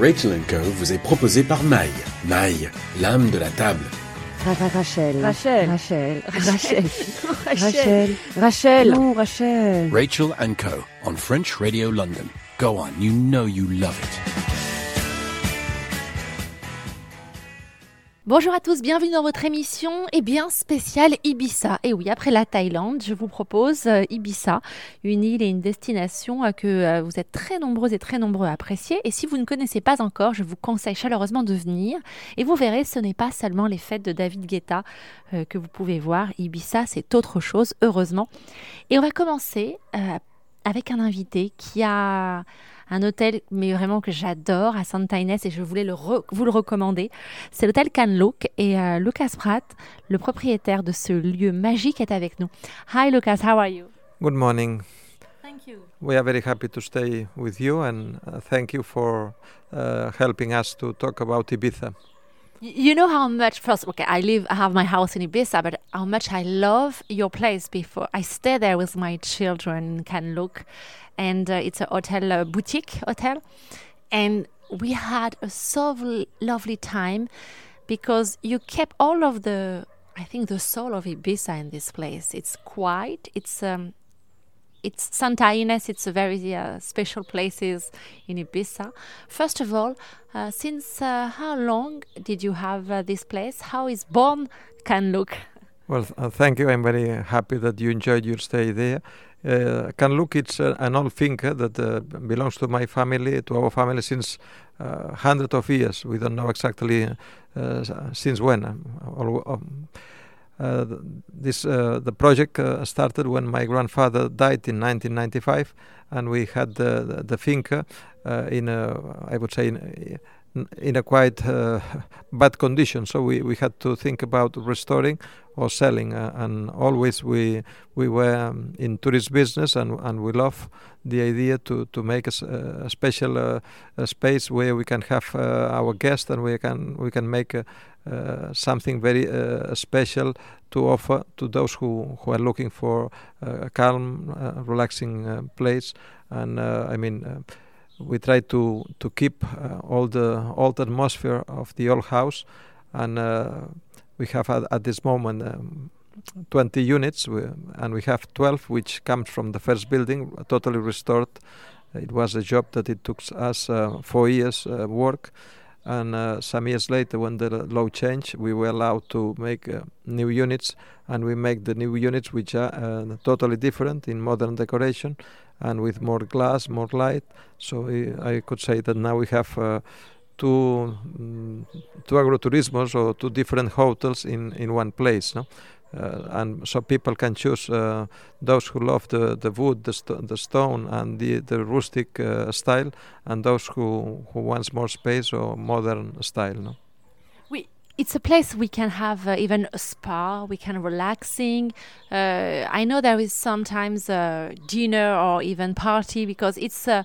Rachel Co vous est proposé par Maï. Maï, l'âme de la table. Rachel. Rachel. Rachel. Rachel. Rachel. Rachel. Non, Rachel. Rachel Co on French Radio London. Go on, you know you love it. Bonjour à tous, bienvenue dans votre émission et bien spéciale Ibiza. Et oui, après la Thaïlande, je vous propose euh, Ibiza, une île et une destination euh, que euh, vous êtes très nombreux et très nombreux à apprécier. Et si vous ne connaissez pas encore, je vous conseille chaleureusement de venir. Et vous verrez, ce n'est pas seulement les fêtes de David Guetta que vous pouvez voir. Ibiza, c'est autre chose, heureusement. Et on va commencer avec un invité qui a un hôtel, mais vraiment que j'adore à Santa Inès et je voulais le vous le recommander. C'est l'hôtel Canlook et euh, Lucas Pratt, le propriétaire de ce lieu magique, est avec nous. Hi Lucas, how are you? Good morning. Thank you. We are very happy to stay with you and uh, thank you for uh, helping us to talk about Ibiza. You know how much first okay I live I have my house in Ibiza but how much I love your place before I stay there with my children can look and uh, it's a hotel uh, boutique hotel and we had a so lovely time because you kept all of the I think the soul of Ibiza in this place it's quiet it's um, it's Santa Ines. It's a very uh, special places in Ibiza. First of all, uh, since uh, how long did you have uh, this place? How is born Can Lluc? Well, uh, thank you. I'm very happy that you enjoyed your stay there. Uh, Can Lluc it's uh, an old finca that uh, belongs to my family, to our family since uh, hundreds of years. We don't know exactly uh, since when. Um, um, uh, this the project started when my grandfather died in 1995, and we had the the, the finca in a, I would say in, in a quite uh, bad condition. So we, we had to think about restoring or selling. Uh, and always we we were um, in tourist business, and and we love the idea to to make a, a special uh, a space where we can have uh, our guests and we can we can make uh, uh, something very special to offer to those who, who are looking for a calm, relaxing place. And I mean we try to to keep uh, all the old atmosphere of the old house, and uh, we have at, at this moment. Um, 20 units. We, and we have 12 which comes from the first building totally restored. It was a job that it took us uh, four years uh, work. And uh, some years later when the law changed we were allowed to make uh, new units. And we make the new units which are uh, totally different in modern decoration and with more glass more light so I, could say that now we have uh, two um, two agroturismos or two different hotels in in one place no uh, and so people can choose uh, those who love the, the wood, the, the stone, and the, the rustic uh, style, and those who, who wants more space or modern style. No? It's a place we can have uh, even a spa, we can relaxing. Uh, I know there is sometimes a dinner or even party because it's uh,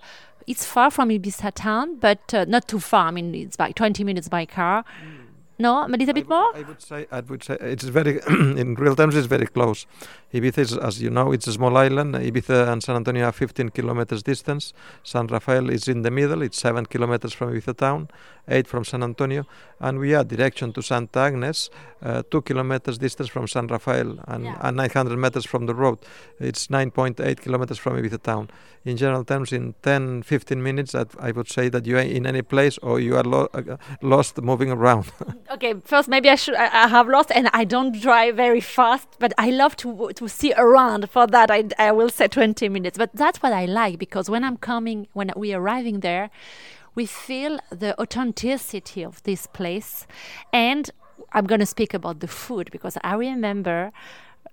it's far from Ibiza town, but not too far. I mean, it's by 20 minutes by car. Mm. No, a little bit more. I would say I would say it's very in real terms it's very close. Ibiza is, as you know, it's a small island. Ibiza and San Antonio are 15 kilometers distance. San Rafael is in the middle. It's seven kilometers from Ibiza town, eight from San Antonio, and we are direction to Santa Agnes, uh, two kilometers distance from San Rafael and, yeah. and 900 meters from the road. It's 9.8 kilometers from Ibiza town. In general terms, in 10, 15 minutes, I would say that you are in any place or you are lo uh, lost moving around. okay, first maybe I should I, I have lost and I don't drive very fast, but I love to to see around. For that, I, I will say 20 minutes. But that's what I like because when I'm coming, when we arriving there, we feel the authenticity of this place. And I'm going to speak about the food because I remember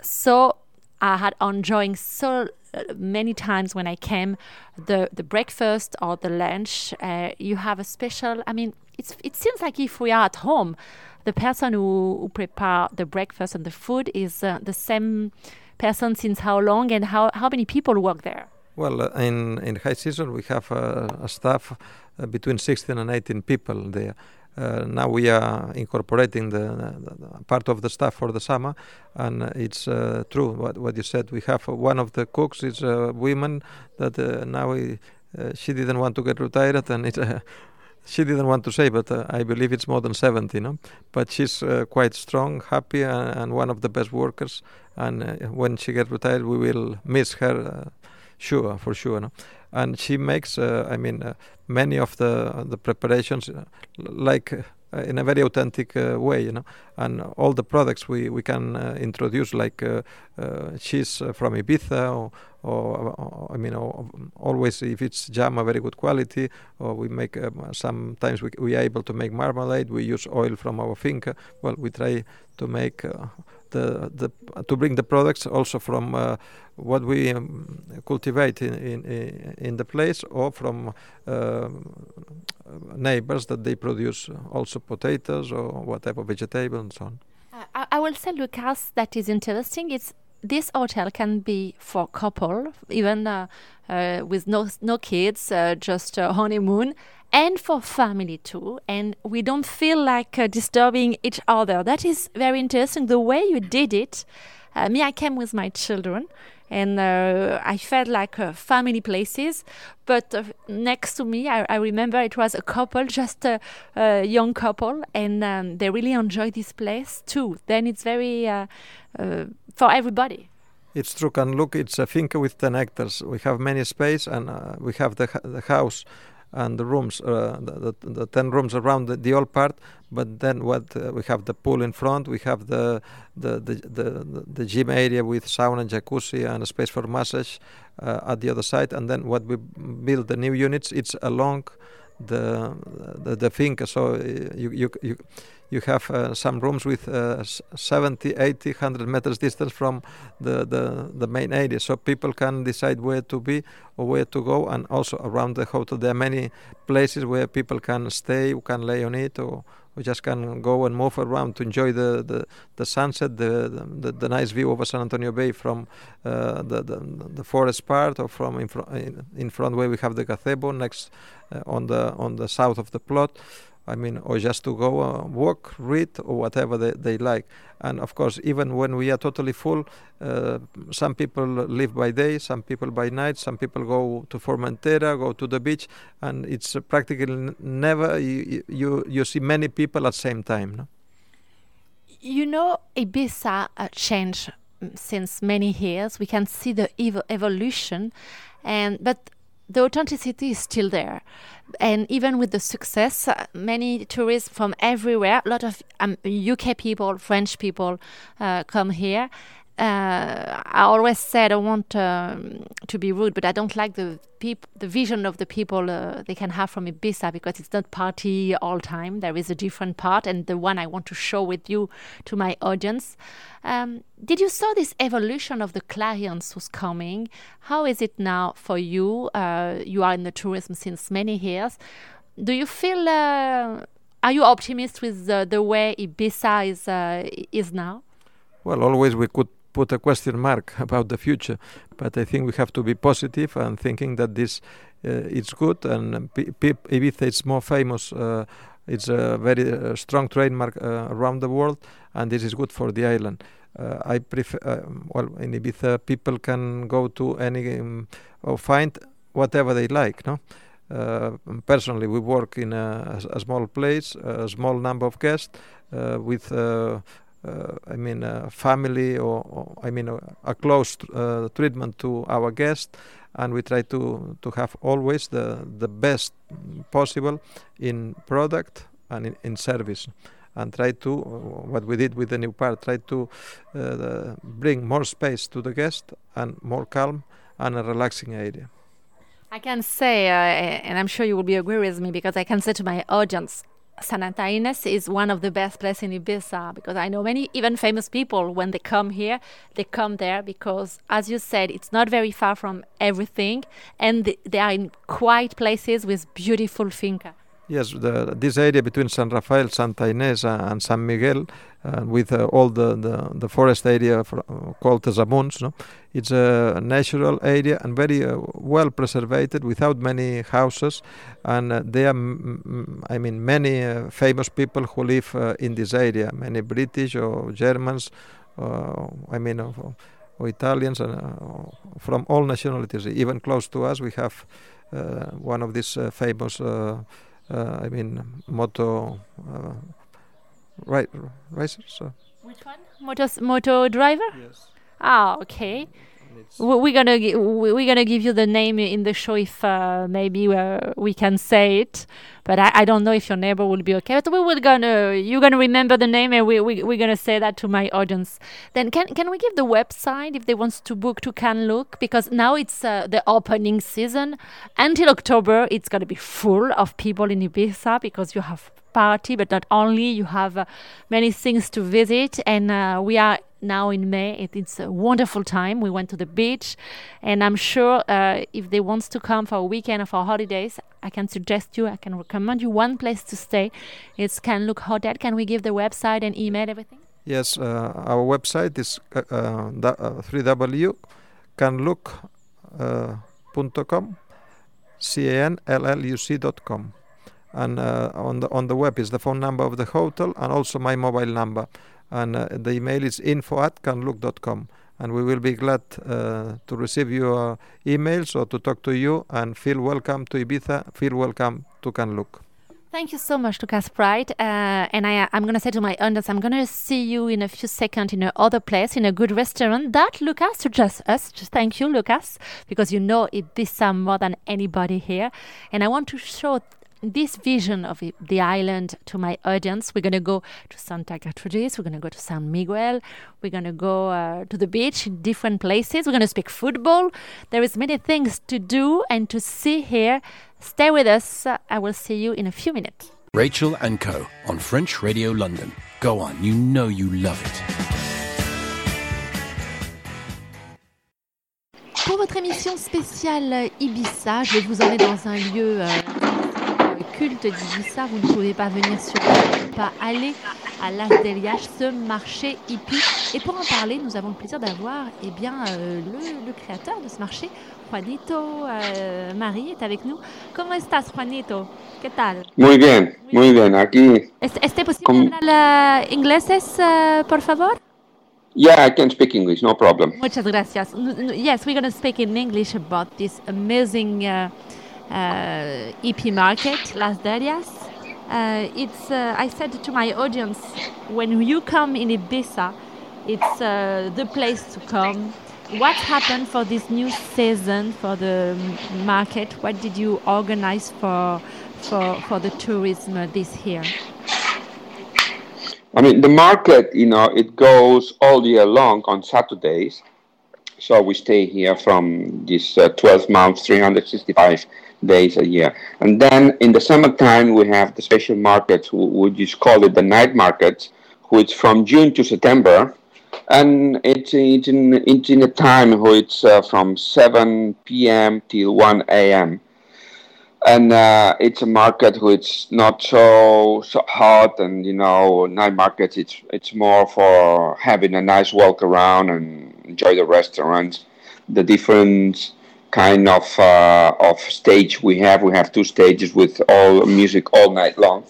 so I had enjoying so uh, many times when I came the the breakfast or the lunch. Uh, you have a special. I mean, it's it seems like if we are at home, the person who, who prepare the breakfast and the food is uh, the same person since how long and how, how many people work there? Well, uh, in, in high season, we have uh, a staff uh, between 16 and 18 people there. Uh, now we are incorporating the, the, part of the staff for the summer, and it's uh, true what, what you said. We have one of the cooks is a woman that now we, she didn't want to get retired, and it's she didn't want to say, but uh, I believe it's more than 70, no? But she's uh, quite strong, happy, and, and, one of the best workers. And uh, when she gets retired, we will miss her, uh, sure, for sure, no? And she makes, uh, I mean, uh, many of the the preparations, like Uh, in a very authentic uh, way, you know. And all the products we we can uh, introduce, like cheese from Ibiza or or, or I mean, or, always if it's jam, a very good quality, or we make um, sometimes we we are able to make marmalade. We use oil from our finca. Well, we try to make uh, the the to bring the products also from uh, what we um, cultivate in, in in the place or from uh, neighbors that they produce also potatoes or whatever vegetable and so on. I, I will say, Lucas, that is interesting. It's this hotel can be for couple, even uh, uh, with no no kids, uh, just honeymoon, and for family too. And we don't feel like uh, disturbing each other. That is very interesting. The way you did it. Uh, me, I came with my children, and uh, I felt like family places. But next to me, I, I, remember it was a couple, just a, a young couple, and um, they really enjoyed this place too. Then it's very uh, for everybody. It's true. Can Lluc, it's a finca with 10 hectares. We have many space and uh, we have the, the house and the rooms, uh, the, the, the, 10 rooms around the, the old part. But then what uh, we have the pool in front, we have the, the, the, the, the gym area with sauna and jacuzzi and a space for massage uh, at the other side. And then what we build the new units, it's along the the, the finca. So uh, you, you, you you have uh, some rooms with uh, 70, 80, 100 meters distance from the, the, the main area. So people can decide where to be or where to go. And also around the hotel, there are many places where people can stay, can lay on it, or, or just can go and move around to enjoy the, the, the sunset, the, the, the nice view over San Antonio Bay from uh, the, the, the forest part or from in, fr- in, in front where we have the gazebo next uh, on the on the south of the plot. I mean, or just to go uh, walk, read, or whatever they, they like. And of course, even when we are totally full, uh, some people live by day, some people by night, some people go to Formentera, go to the beach, and it's uh, practically never you, you, you see many people at the same time. No? You know, Ibiza changed mm, since many years. We can see the ev- evolution, and but the authenticity is still there. And even with the success, uh, many tourists from everywhere, a lot of um, UK people, French people uh, come here I always said I want um, to be rude, but I don't like the peop- the vision of the people uh, they can have from Ibiza because it's not party all time. There is a different part, and the one I want to show with you to my audience. Um, did you saw this evolution of the clients who's coming? How is it now for you? Uh, you are in the tourism since many years. Do you feel? Uh, are you optimist with the, the way Ibiza is uh, is now? Well, always we could put a question mark about the future. But I think we have to be positive and thinking that this uh, it's good and Ibiza is more famous. Uh, it's a very uh, strong trademark uh, around the world, and this is good for the island. Uh, I prefer uh, well in Ibiza people can go to any um, or find whatever they like. No. personally, we work in a, a, small place, a small number of guests, with I mean, uh, family or, or, I mean, uh, a close treatment to our guests, and we try to to have always the the best possible in product and in, in service. And try to uh, what we did with the new part try to uh, bring more space to the guest and more calm and a relaxing area i can say uh, and i'm sure you will be agree with me because i can say to my audience Santa Ines is one of the best places in Ibiza because I know many even famous people when they come here, they come there because, as you said, it's not very far from everything, and they are in quiet places with beautiful finca. Yes, the, this area between San Rafael, Santa Ines, uh, and San Miguel, uh, with uh, all the, the, the, forest area for, uh, called Tezamuns, no? it's a natural area and very uh, well preserved without many houses. And uh, there are, I mean, many famous people who live in this area, many British or Germans, I mean, or, or Italians, from all nationalities. Even close to us, we have one of these famous uh, I mean, moto uh, right racers. Which one? Moto motor driver. Yes. Ah, okay. We're gonna we're gonna give you the name in the show if uh, maybe uh, we can say it, but I, I don't know if your neighbor will be okay. But we will gonna you're gonna remember the name and we we we're gonna say that to my audience. Then can can we give the website if they want to book to Can Lluc because now it's uh, the opening season until October. It's gonna be full of people in Ibiza because you have party, but not only you have uh, many things to visit and uh, we are now in May. It, it's a wonderful time. We went to the beach, and I'm sure uh, if they want to come for a weekend or for holidays, I can suggest you. I can recommend you one place to stay. It's Can Lluc Hotel. Can we give the website and email everything? Yes, uh, our website is uh, uh, 3w.canlluc.com, uh, c a n l l u c.com, and uh, on the on the web is the phone number of the hotel and also my mobile number and uh, the email is info at canlluc.com and we will be glad uh, to receive your emails or to talk to you and feel welcome to Ibiza, feel welcome to Can Lluc. Thank you so much, Lucas Pride. Uh, and I, I'm going to say to my audience, I'm going to see you in a few seconds in another place, in a good restaurant that Lucas suggests us. Just thank you, Lucas, because you know Ibiza more than anybody here. And I want to show this vision of the island to my audience. We're going to go to Santa Gertrudis, we're going to go to San Miguel, we're going to go uh, to the beach in different places, we're going to speak football. There is many things to do and to see here. Stay with us. I will see you in a few minutes. Rachel and Co. on French Radio London. Go on, you know you love it. Pour votre émission spéciale Ibiza, je vais vous emmener dans un lieu euh, culte d'Ibiza, vous ne pouvez pas venir sur pas aller à Las ce marché hippie. Et pour en parler, nous avons le plaisir d'avoir eh bien, euh, le, le, créateur de ce marché, Juanito euh, Marie, est avec nous. Comment estás, Juanito? ¿Qué tal? Muy bien, muy bien. Aquí. ¿Es, ¿Este posible hablar uh, inglés, uh, por favor? Yeah, I can speak English, no problem. Muchas gracias. Yes, we're going to speak in English about this amazing uh, EP market, Las Dalias. Uh, it's, uh, I said to my audience, when you come in Ibiza, it's the place to come. What happened for this new season for the market? What did you organize for for for the tourism this year? I mean, the market, you know, it goes all year long on Saturdays. So we stay here from this uh, 12 months, 365 days a year. And then in the summertime, we have the special markets, which is called the night markets, which from June to September. And it's, it's, in, it's in a time where it's uh, from 7 p.m. till 1 a.m. And uh, it's a market which is not so, so hot, and you know, night markets. It's it's more for having a nice walk around and enjoy the restaurants, the different kind of uh, of stage we have. We have two stages with all music all night long,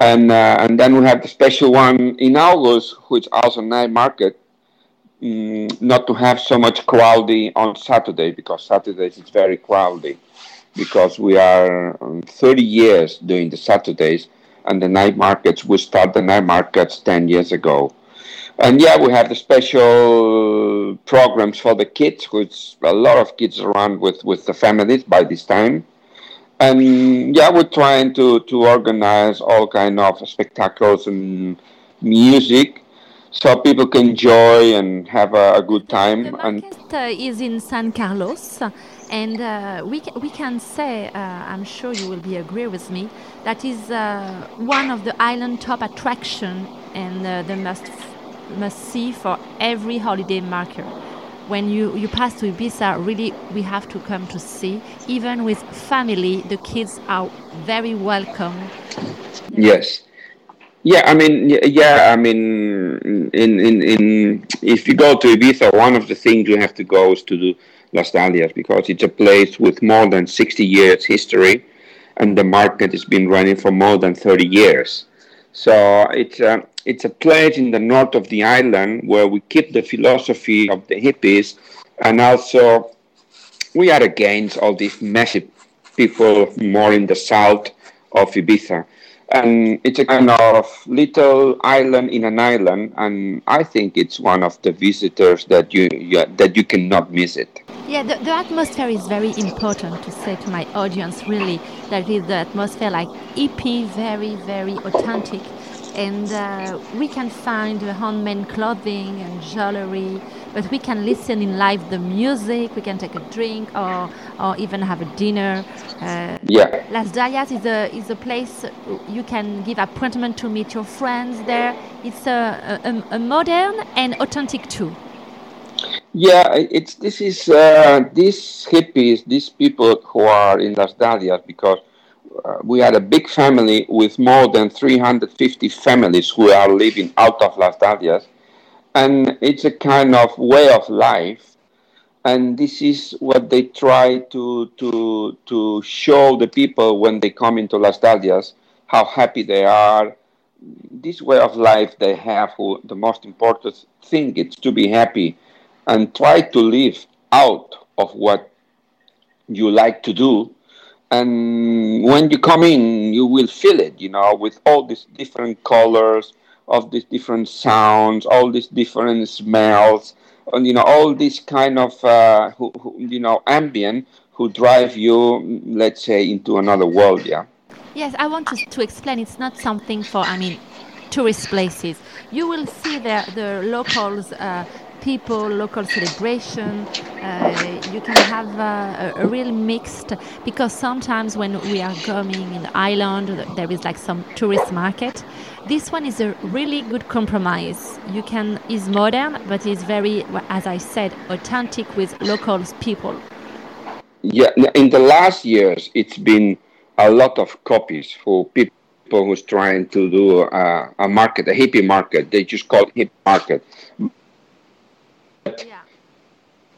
and uh, and then we have the special one in August, which also night market. Mm, not to have so much crowdy on Saturday because Saturdays it's very crowdy because we are um, 30 years doing the Saturdays and the night markets. We start the night markets 10 years ago and yeah, we have the special programs for the kids, which a lot of kids around with with the families by this time. And yeah, we're trying to to organize all kind of spectacles and music so people can enjoy and have a, a good time. The market and uh, is in San Carlos, and uh, we ca- we can say, uh, I'm sure you will be agree with me, that is uh, one of the island top attraction and uh, the most must see for every holiday marker. When you, you pass to Ibiza, really we have to come to see. Even with family, the kids are very welcome. Yes. Yeah, I mean, yeah, I mean, in, in, in if you go to Ibiza, one of the things you have to go is to do Las Dalias because it's a place with more than 60 years history and the market has been running for more than 30 years. So it's a, it's a place in the north of the island where we keep the philosophy of the hippies and also we are against all these massive people more in the south of Ibiza. And it's a kind of little island in an island, and I think it's one of the visitors that you, you that you cannot miss it. Yeah, the, the, atmosphere is very important to say to my audience. Really, that is the atmosphere like hippie, very very authentic, and uh, we can find handmade clothing and jewelry but we can listen in live the music we can take a drink or or even have a dinner. Uh, yeah. Las dalias is a is a place you can give appointment to meet your friends there. It's a, a, a modern and authentic too yeah it's this is uh, these hippies these people who are in las dalias because uh, we had a big family with more than 350 families who are living out of Las Dalias. And it's a kind of way of life. And this is what they try to, to, to show the people when they come into Las Dalias, how happy they are. This way of life they have, who, the most important thing is to be happy and try to live out of what you like to do. And when you come in you will feel it you know with all these different colors of these different sounds all these different smells and you know all this kind of uh, who, who, you know ambient who drive you let's say into another world yeah. Yes i want to, to explain. It's not something for i mean tourist places. You will see there the locals uh, people, local celebration. Uh, you can have uh, a, a, real mixed because sometimes when we are coming in the island, there is like some tourist market. This one is a really good compromise. You can is modern, but is very, as I said, authentic with local people. Yeah, in the last years, it's been a lot of copies for people who's trying to do a, a market, a hippie market. They just call it hippie market yeah.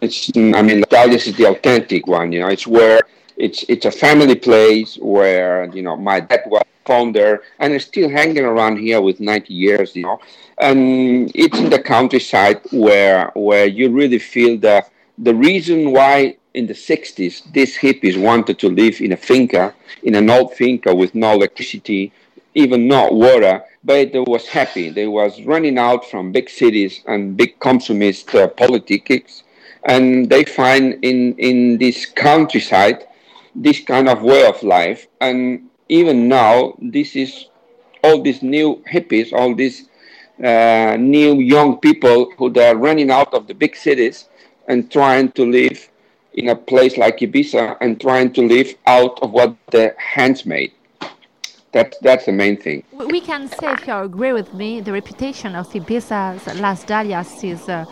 It's, I mean, this is the authentic one. You know, it's where it's it's a family place where you know my dad was founder and is still hanging around here with 90 years. You know, and it's in the countryside where where you really feel the the reason why in the 60s these hippies wanted to live in a finca, in an old finca with no electricity, even not water, but they was happy. They was running out from big cities and big consumist uh, politics, and they find in in this countryside this kind of way of life. And even now, this is all these new hippies, all these uh, new young people who they are running out of the big cities and trying to live in a place like Ibiza and trying to live out of what the hands made. That's that's the main thing. We can say, if you agree with me, the reputation of Ibiza's Las Dalias is uh,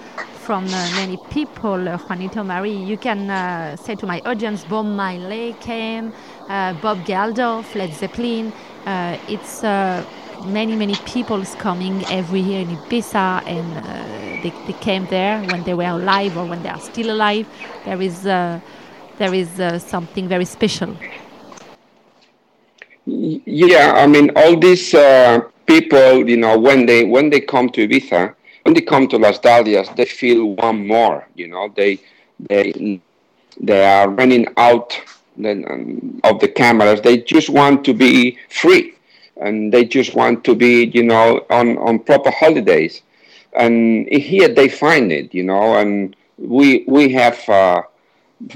from uh, many people. Uh, Juanito Marí, you can uh, say to my audience, Bob Marley came, uh, Bob Geldof, Led Zeppelin. Uh, it's many many people is coming every year in Ibiza, and they, they came there when they were alive or when they are still alive. There is there is something very special. Yeah, I mean, all these uh, people, you know, when they when they come to Ibiza, when they come to Las Dalias, they feel one more. You know, they they they are running out um, of the cameras. They just want to be free, and they just want to be, you know, on on proper holidays. And here they find it, you know, and we we have uh,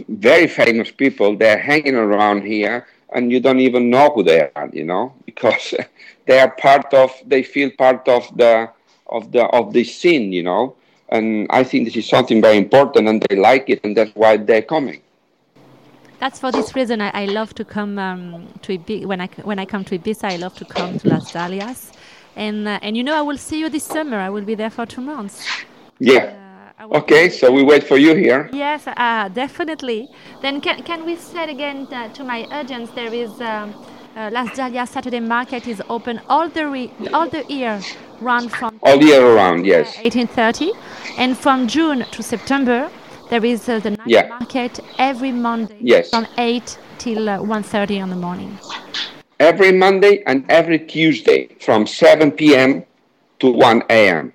very famous people. They're hanging around here and you don't even know who they are, you know, because they are part of, they feel part of the, of the, of the scene, you know, and I think this is something very important, and they like it, and that's why they're coming. That's for this reason I, I love to come um, to Ibiza. When I when I come to Ibiza, I love to come to Las Dalias, and uh, and you know I will see you this summer. I will be there for two months. Yeah. Uh, Okay, so we wait for you here. Yes, uh, definitely. Then can, can we say again uh, to my audience there is um, uh, Las Dalias Saturday Market is open all the re- all the year, run from all year around. Yes. 1830, and from June to September there is uh, the night yeah. market every Monday. Yes. From 8 till uh, 1:30 in the morning. Every Monday and every Tuesday from 7 p.m. to 1 a.m.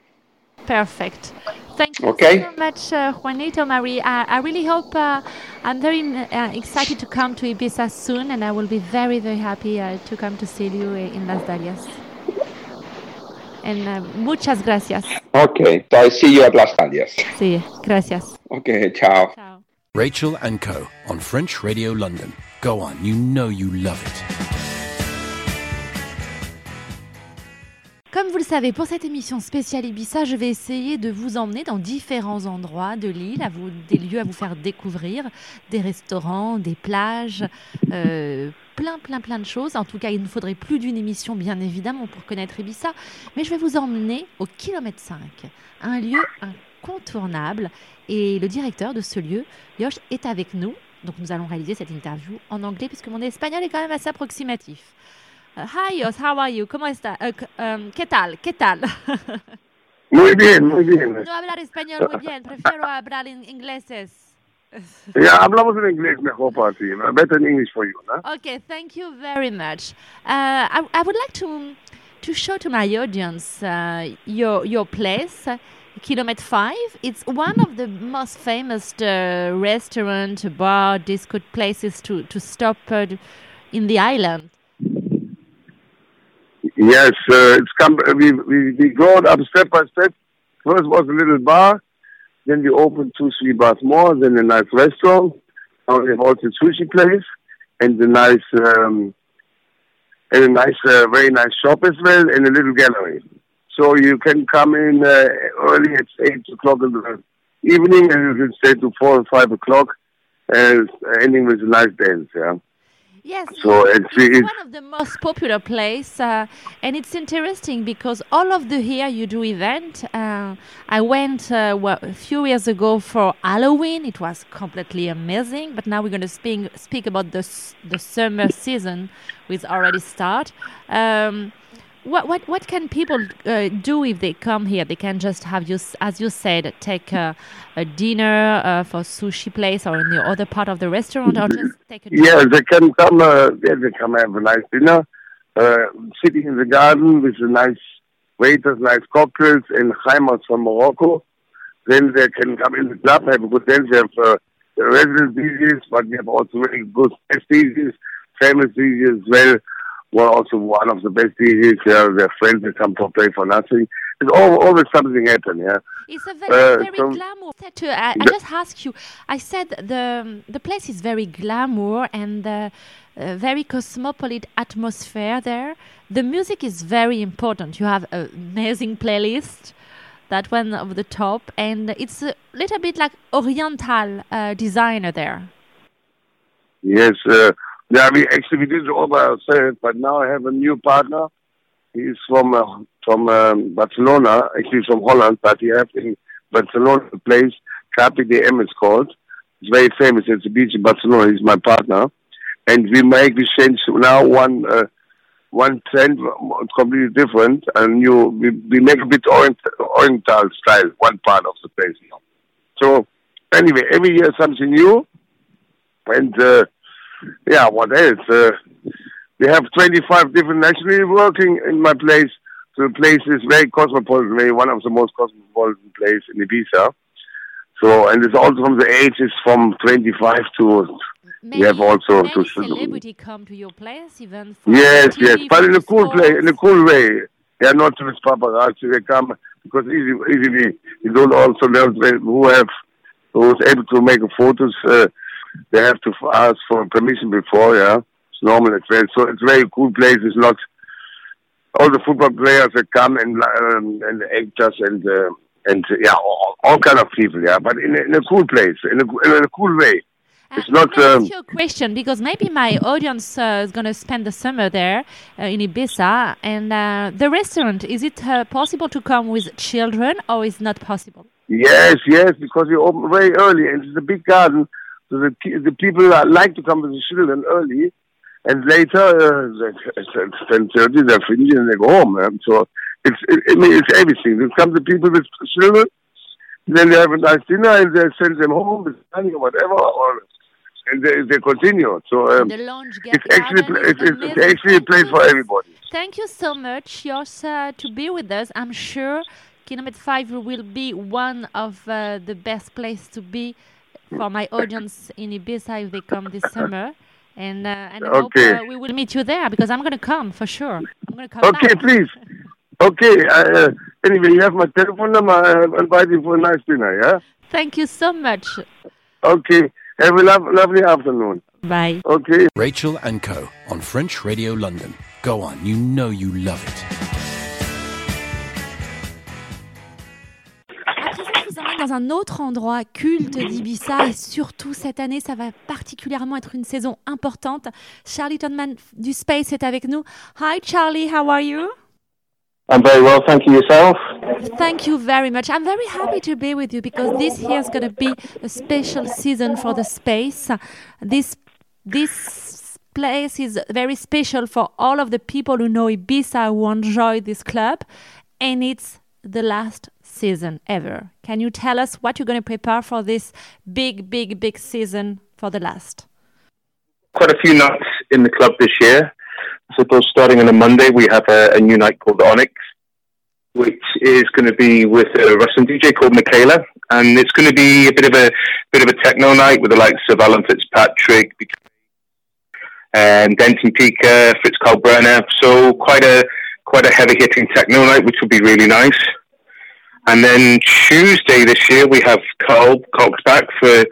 Perfect. Thank you okay. so much, uh, Juanito Marí. I, I really hope uh, I'm very uh, excited to come to Ibiza soon, and I will be very, very happy uh, to come to see you in Las Dalias. And uh, muchas gracias. Okay, so I see you at Las Dalias. Sí, gracias. Okay, ciao. Ciao. Rachel and Co. on French Radio London. Go on, you know you love it. Comme vous le savez, pour cette émission spéciale Ibiza, je vais essayer de vous emmener dans différents endroits de l'île, à vous, des lieux à vous faire découvrir, des restaurants, des plages, euh, plein, plein, plein de choses. En tout cas, il nous faudrait plus d'une émission, bien évidemment, pour connaître Ibiza. Mais je vais vous emmener au kilomètre 5, un lieu incontournable. Et le directeur de ce lieu, Yosh, est avec nous. Donc nous allons réaliser cette interview en anglais, puisque mon espagnol est quand même assez approximatif. Uh, hi, Yosh, how are you? ¿Cómo está? Uh, um, ¿Qué tal? ¿Qué tal? Muy bien, muy bien. no hablar español muy bien, prefiero hablar en ingleses. Ya hablamos en inglés mejor para ti. Better in English for you, ¿no? Okay, thank you very much. Uh, I, I would like to to show to my audience uh, your your place, uh, Kilometer Five. It's one of the most famous uh, restaurant, bar, disco places to to stop in the island. Yes, uh, it's come. We we we go up step by step. First was a little bar, then we opened two, three bars more, then a nice restaurant. Now we have also a sushi place and a nice um, and a nice, uh, very nice shop as well, and a little gallery. So you can come in uh, early at eight o'clock in the evening, and you can stay to four or five o'clock, and ending with a nice dance. Yeah. Yes, So it's- it's one of the most popular place, uh, and it's interesting because all of the here you do event. Uh, I went uh, wa- a few years ago for Halloween. It was completely amazing. But now we're going to speak speak about the the summer season, which already start. Um, what what what can people uh, do if they come here? They can just have you, as you said, take a, a dinner uh, for sushi place or in the other part of the restaurant, or just take a Yeah, they can come. Uh, yeah, they come have a nice dinner, uh, sitting in the garden with a nice waiters, nice cocktails, and Heimat from Morocco. Then they can come in the club, have a good dance. We have uh, resident DJs, but we have also very good guest DJs, famous DJs as well. Well, also one of the best DJs. Yeah, their friends that come to play for nothing. It's al- always something happen. Yeah. It's a very, Uh, very so- glamour. I, said to, I, I just asked you. I said the the place is very glamour and uh, uh, very cosmopolitan atmosphere there. The music is very important. You have an amazing playlist, that one of the top, and it's a little bit like Oriental uh, designer there. Yes, uh, yeah, we actually we did by ourselves, but now I have a new partner. He's from uh, from um, Barcelona, actually from Holland, but he has in Barcelona a place, Carpe Diem it's called. It's very famous. It's a beach in Barcelona. He's my partner, and we make we change now one uh, one trend uh, completely different, and you we, we make a bit orient, oriental style one part of the place. So anyway, every year something new. And uh, yeah, what else? Uh, we have 25 different nationalities working in my place. So the place is very cosmopolitan, very one of the most cosmopolitan places in Ibiza. So, and it's also from the ages from 25 to Many, have also many to- celebrity come to your place, even for yes, TV, yes, but in a cool sports. play, in a cool way. They are not just paparazzi. They come because easy, easily you don't also know who have who is able to make photos. Uh, they have to ask for permission before. Yeah, it's normal as well. So it's a very cool place. It's not all the football players that come and um, and actors and uh, and yeah, all, all kind of people. Yeah, but in a, in a cool place, in a in a cool way. It's Uh, not, Let me um, ask you a question because maybe my audience uh, is going to spend the summer there uh, in Ibiza, and uh, the restaurant is it uh, possible to come with children or is not possible? Yes, yes, because we open very early, and it's a big garden. So the the people like to come with the children early, and later uh, at ten thirty they're finished and they go home. So it's it, I mean it's everything. There come the people with children, then they have a nice dinner and they send them home with money or whatever, or and they, they continue. So um, the lounge it's actually it's, it's, it's actually a place for everybody. Thank you so much, Jos, uh, to be with us. I'm sure Kilometer 5 will be one of uh, the best place to be for my audience in Ibiza if they come this summer. And, uh, and I Okay. hope uh, we will meet you there because I'm going to come for sure. I'm going to come Okay, now. please. Okay. Uh, anyway, you have my telephone number. I'll invite you for a nice dinner. Yeah. Thank you so much. Okay. Have a lo- lovely afternoon. Bye. Okay. Rachel and Co. on French Radio London. Go on, you know you love it. Dans un autre endroit culte d'Ibiza et surtout cette année, ça va particulièrement être une saison importante. Charlie Tonman du Space est avec nous. Hi Charlie, how are you? I'm very well, thank you yourself? Thank you very much. I'm very happy to be with you because this year is going to be a special season for the space. This this place is very special for all of the people who know Ibiza who enjoy this club, and it's the last season ever. Can you tell us what you're going to prepare for this big, big, big season for the last? Quite a few nights in the club this year. I suppose starting on a Monday, we have a, a new night called Onyx, which is going to be with a Russian DJ called Michaela, and it's going to be a bit of a bit of a techno night with the likes of Alan Fitzpatrick, and Denton Pika, Fritz Kalkbrenner. So quite a quite a heavy hitting techno night, which will be really nice. And then Tuesday this year we have Carl Cox back for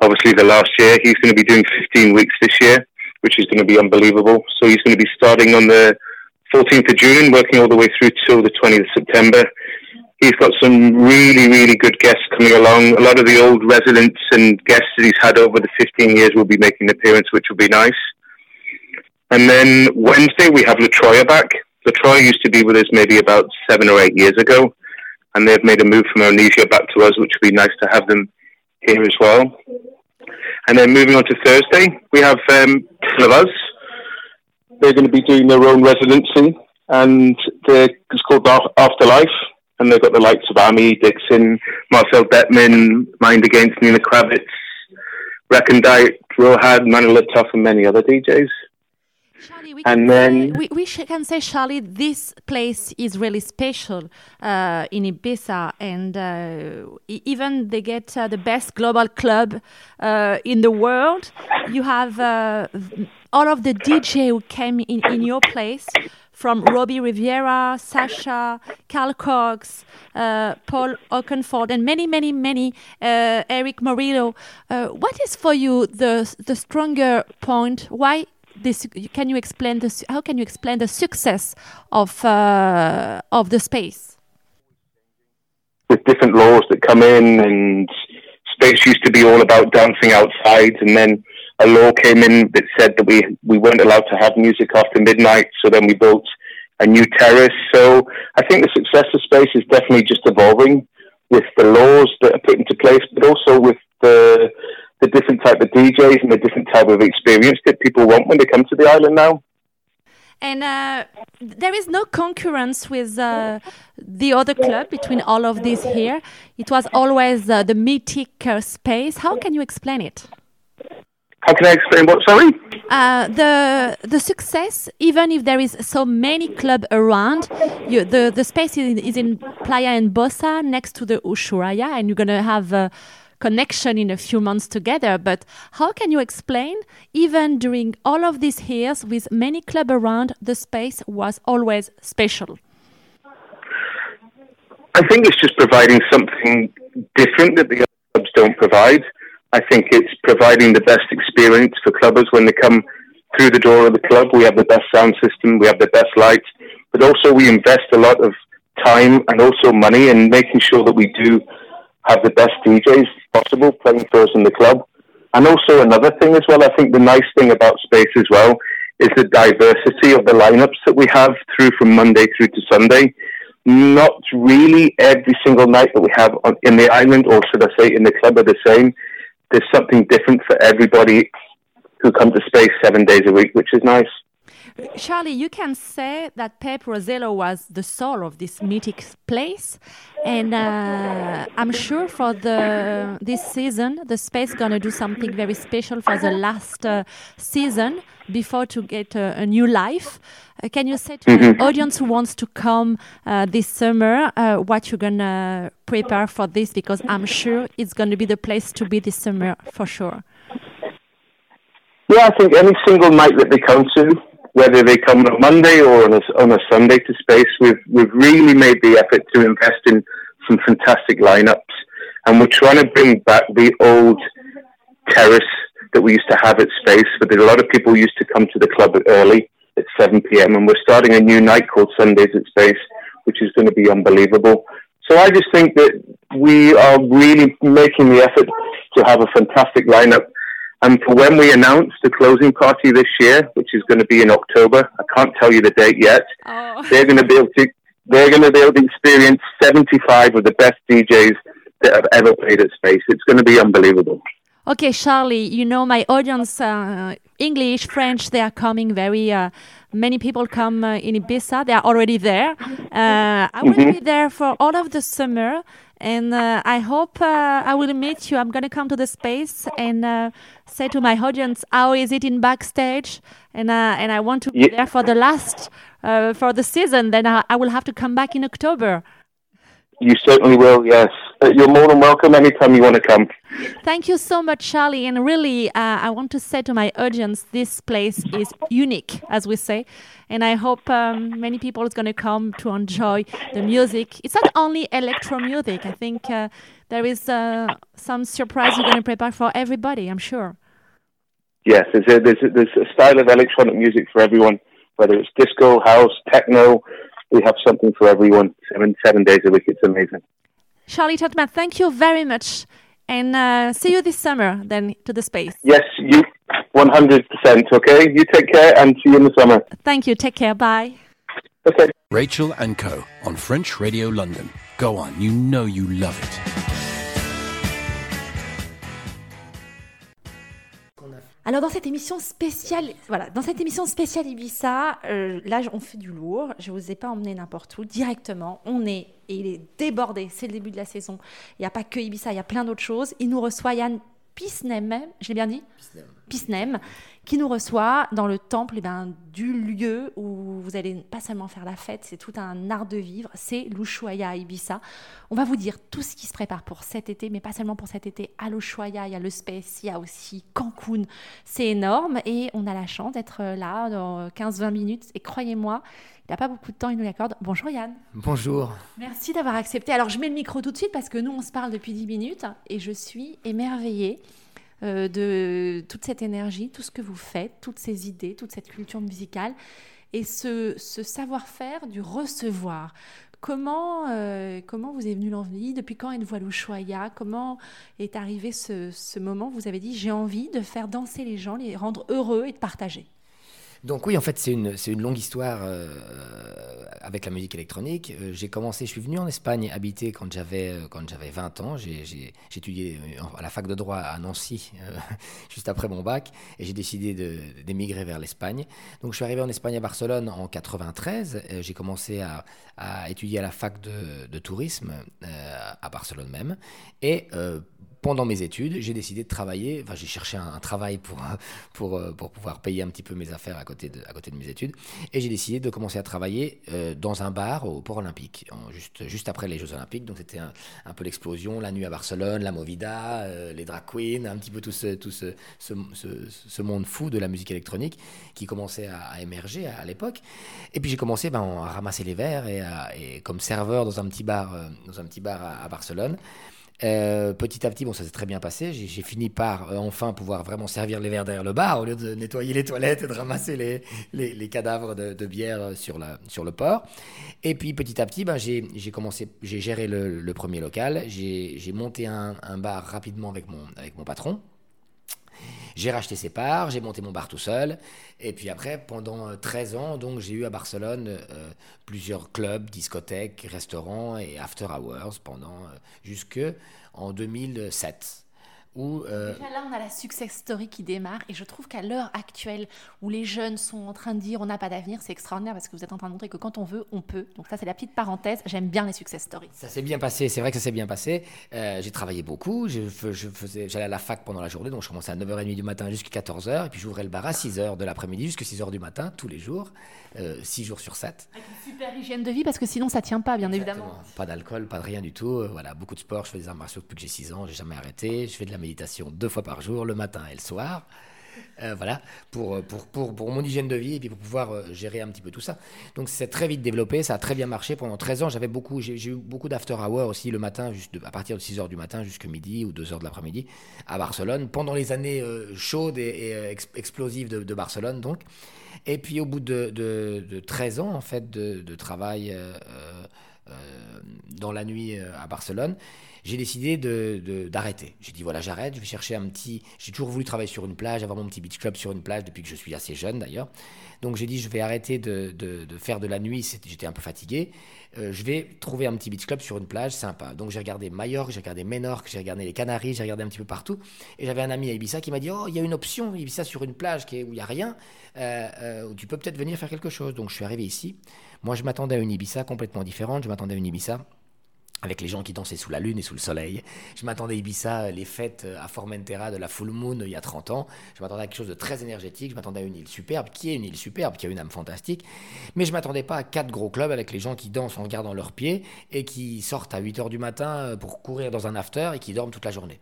obviously the last year. He's going to be doing 15 weeks this year, which is going to be unbelievable. So he's going to be starting on the 14th of June working all the way through till the 20th of September. He's got some really, really good guests coming along. A lot of the old residents and guests that he's had over the 15 years will be making an appearance, which will be nice. And then Wednesday we have La Troya back. La Troya used to be with us maybe about seven or eight years ago, and they've made a move from Amnesia back to us, which would be nice to have them here as well. And then moving on to Thursday, we have um, Tale Of Us. They're going to be doing their own residency, and it's called Afterlife. And they've got the likes of Amy Dixon, Marcel Dettmann, Mind Against Nina Kraviz, Recondite, Rødhåd, Manila and many other DJs. Charlie, we And can then- say, we, we can say, Charlie, this place is really special uh, in Ibiza, and uh, even they get uh, the best global club uh, in the world. You have uh, all of the DJ who came in, in your place. From Robbie Rivera, Sasha, Carl Cox, uh, Paul Oakenfold, and many, many, many, uh, Erick Morillo. Uh, what is for you the the stronger point? Why this can you explain this how can you explain the success of uh, of the space? With different laws that come in and space used to be all about dancing outside and then a law came in that said that we we weren't allowed to have music after midnight so then we built a new terrace. So i think the success of space is definitely just evolving with the laws that are put into place but also with the the different type of DJs and the different type of experience that people want when they come to the island now. and uh, there is no concurrence with uh, the other club between all of this here it was always uh, the mythic uh, space how can you explain it How can I explain what? Sorry. uh, the the success, even if there is so many club around, you, the the space is, is in Playa d'en Bossa next to the Ushuaia, and you're gonna have a connection in a few months together. But how can you explain, even during all of these years with many club around, the space was always special? I think it's just providing something different that the clubs don't provide. I think it's providing the best experience for clubbers when they come through the door of the club. We have the best sound system, we have the best lights, but also we invest a lot of time and also money in making sure that we do have the best DJs possible playing for us in the club. And also another thing as well, I think the nice thing about Space as well is the diversity of the lineups that we have through from Monday through to Sunday. Not really every single night that we have on, in the island, or should I say in the club, are the same. There's something different for everybody who come to Space seven days a week, which is nice. Charlie, you can say that Pep Rosello was the soul of this mythic place, and uh, I'm sure for the this season, the space gonna do something very special for the last uh, season before to get a, a new life. Uh, can you say to Mhm. the audience who wants to come uh, this summer uh, what you're gonna prepare for this? Because I'm sure it's gonna be the place to be this summer for sure. Yeah, I think any single night that they come to, whether they come on a Monday or on a, on a Sunday to Space, we've we've really made the effort to invest in some fantastic lineups, and we're trying to bring back the old terrace that we used to have at Space. But a lot of people used to come to the club early at 7 p.m. and we're starting a new night called Sundays at Space, which is going to be unbelievable. So I just think that we are really making the effort to have a fantastic lineup. And for when we announce the closing party this year, which is going to be in October, I can't tell you the date yet. Oh. They're going to be able to they're going to be able to experience 75 of the best DJs that have ever played at Space. It's going to be unbelievable. Okay, Charlie, you know my audience, uh, English, French, they are coming very. Uh, many people come uh, in Ibiza. They are already there. Uh, I will Mhm. be there for all of the summer, and uh, I hope uh, I will meet you. I'm gonna come to the space and uh, say to my audience, how is it in backstage? And uh, and I want to be Ye- there for the last uh, for the season. Then I, I will have to come back in October. You certainly will, yes. Uh, You're more than welcome anytime you want to come. Thank you so much, Charlie. And really, uh, I want to say to my audience, this place is unique, as we say. And I hope um, many people is going to come to enjoy the music. It's not only electro music. I think uh, there is uh, some surprise you're going to prepare for everybody. I'm sure. Yes, there's a, there's, a, there's a style of electronic music for everyone, whether it's disco, house, techno. We have something for everyone. Seven seven days a week. It's amazing. Charlie Tutman, thank you very much. And uh, see you this summer then to the space. Yes, you 100%. Okay, you take care and see you in the summer. Thank you. Take care. Bye. Okay. Rachel and Co. on French Radio London. Go on, you know you love it. Alors dans cette émission spéciale, voilà, dans cette émission spéciale Ibiza, euh, là on fait du lourd. Je vous ai pas emmené n'importe où directement. On est et il est débordé. C'est le début de la saison. Il n'y a pas que Ibiza, il y a plein d'autres choses. Il nous reçoit Yann Pisnem, je l'ai bien dit. Pisnem, qui nous reçoit dans le temple eh ben, du lieu où vous allez pas seulement faire la fête, c'est tout un art de vivre, c'est l'Ushuaïa à Ibiza. On va vous dire tout ce qui se prépare pour cet été, mais pas seulement pour cet été. À l'Ushuaïa, il y a le Space, il y a aussi Cancun. C'est énorme et on a la chance d'être là dans 15-20 minutes. Et croyez-moi, il n'a pas beaucoup de temps, il nous l'accorde. Bonjour Yann. Bonjour. Merci d'avoir accepté. Alors, je mets le micro tout de suite parce que nous, on se parle depuis 10 minutes et je suis émerveillée euh, de toute cette énergie, tout ce que vous faites, toutes ces idées, toute cette culture musicale et ce, ce savoir-faire du recevoir. Comment, euh, comment vous est venue l'envie? Depuis quand êtes-vous à l'Ushuaïa Comment est arrivé ce, ce moment où vous avez dit j'ai envie de faire danser les gens, les rendre heureux et de partager? Donc oui, en fait, c'est une, une longue histoire euh, avec la musique électronique. Euh, j'ai commencé, je suis venu en Espagne habiter quand j'avais, euh, quand j'avais 20 ans. J'ai, étudié euh, à la fac de droit à Nancy, euh, juste après mon bac, et j'ai décidé d'émigrer vers l'Espagne. Donc je suis arrivé en Espagne à Barcelone en 93. Euh, j'ai commencé à, à étudier à la fac de, de tourisme euh, à Barcelone même. Et euh, pendant mes études, j'ai décidé de travailler. Enfin, j'ai cherché un, travail pour, euh, pour pouvoir payer un petit peu mes affaires à côté de, à côté de mes études. Et j'ai décidé de commencer à travailler euh, dans un bar au Port Olympique, juste, juste après les Jeux Olympiques. Donc, c'était un, un peu l'explosion, la nuit à Barcelone, la Movida, euh, les drag queens, un petit peu tout, ce, tout ce, ce, ce- monde fou de la musique électronique qui commençait à, émerger à, l'époque. Et puis, j'ai commencé ben, à ramasser les verres et, comme serveur dans un petit bar, dans un petit bar à Barcelone. Euh, petit à petit, bon, ça s'est très bien passé. J'ai fini par euh, enfin pouvoir vraiment servir les verres derrière le bar au lieu de nettoyer les toilettes et de ramasser les, les, cadavres de, bière sur, la, sur le port. Et puis petit à petit, ben, j'ai commencé, j'ai géré le, premier local. J'ai j'ai monté un, un bar rapidement avec mon, avec mon patron. J'ai racheté ses parts, j'ai monté mon bar tout seul. Et puis après, pendant euh, 13 ans, donc j'ai eu à Barcelone euh, plusieurs clubs, discothèques, restaurants et after hours pendant euh, jusque en 2007. Où... Euh, là, on a la success story qui démarre et je trouve qu'à l'heure actuelle où les jeunes sont en train de dire on n'a pas d'avenir, c'est extraordinaire parce que vous êtes en train de montrer que quand on veut, on peut. Donc ça, c'est la petite parenthèse. J'aime bien les success stories. Ça s'est bien passé, c'est vrai que ça s'est bien passé. Euh, j'ai travaillé beaucoup, je, je faisais, j'allais à la fac pendant la journée, donc je commençais à 9h30 du matin jusqu'à 14h et puis j'ouvrais le bar à 6h de l'après-midi jusqu'à 6h du matin tous les jours, 6 jours sur 7. Avec une super hygiène de vie parce que sinon ça tient pas, bien évidemment. Pas d'alcool, pas de rien du tout. voilà, beaucoup de sport, je fais des arts martiaux depuis que j'ai 6 ans, j'ai jamais arrêté. Je fais de la méditation deux fois par jour, le matin et le soir. Euh, voilà, pour, pour, pour, pour, mon hygiène de vie et puis pour pouvoir euh, gérer un petit peu tout ça. Donc c'est très vite développé, ça a très bien marché. Pendant 13 ans, j'avais beaucoup, j'ai eu beaucoup d'after hour aussi le matin, juste à partir de 6 h du matin jusqu'à midi ou 2 h de l'après-midi à Barcelone, pendant les années euh, chaudes et, explosives de, Barcelone donc. Et puis au bout de, de, de 13 ans en fait de travail dans la nuit à Barcelone, j'ai décidé d'arrêter. J'ai dit voilà, j'arrête, je vais chercher un petit. J'ai toujours voulu travailler sur une plage, avoir mon petit beach club sur une plage depuis que je suis assez jeune d'ailleurs. Donc j'ai dit je vais arrêter de, faire de la nuit, j'étais un peu fatigué. Euh, je vais trouver un petit beach club sur une plage sympa. Donc j'ai regardé Majorque, j'ai regardé Menorque, j'ai regardé les Canaries, j'ai regardé un petit peu partout. Et j'avais un ami à Ibiza qui m'a dit oh il y a une option Ibiza sur une plage où il n'y a rien, euh, euh, où tu peux peut-être venir faire quelque chose. Donc je suis arrivé ici. Moi je m'attendais à une Ibiza complètement différente. Je m'attendais à une Ibiza avec les gens qui dansaient sous la lune et sous le soleil. Je m'attendais à Ibiza, les fêtes à Formentera de la Full Moon il y a 30 ans. Je m'attendais à quelque chose de très énergétique. Je m'attendais à une île superbe, qui est une île superbe, qui a une âme fantastique. Mais je m'attendais pas à quatre gros clubs avec les gens qui dansent en regardant leurs pieds et qui sortent à 8 heures du matin pour courir dans un after et qui dorment toute la journée.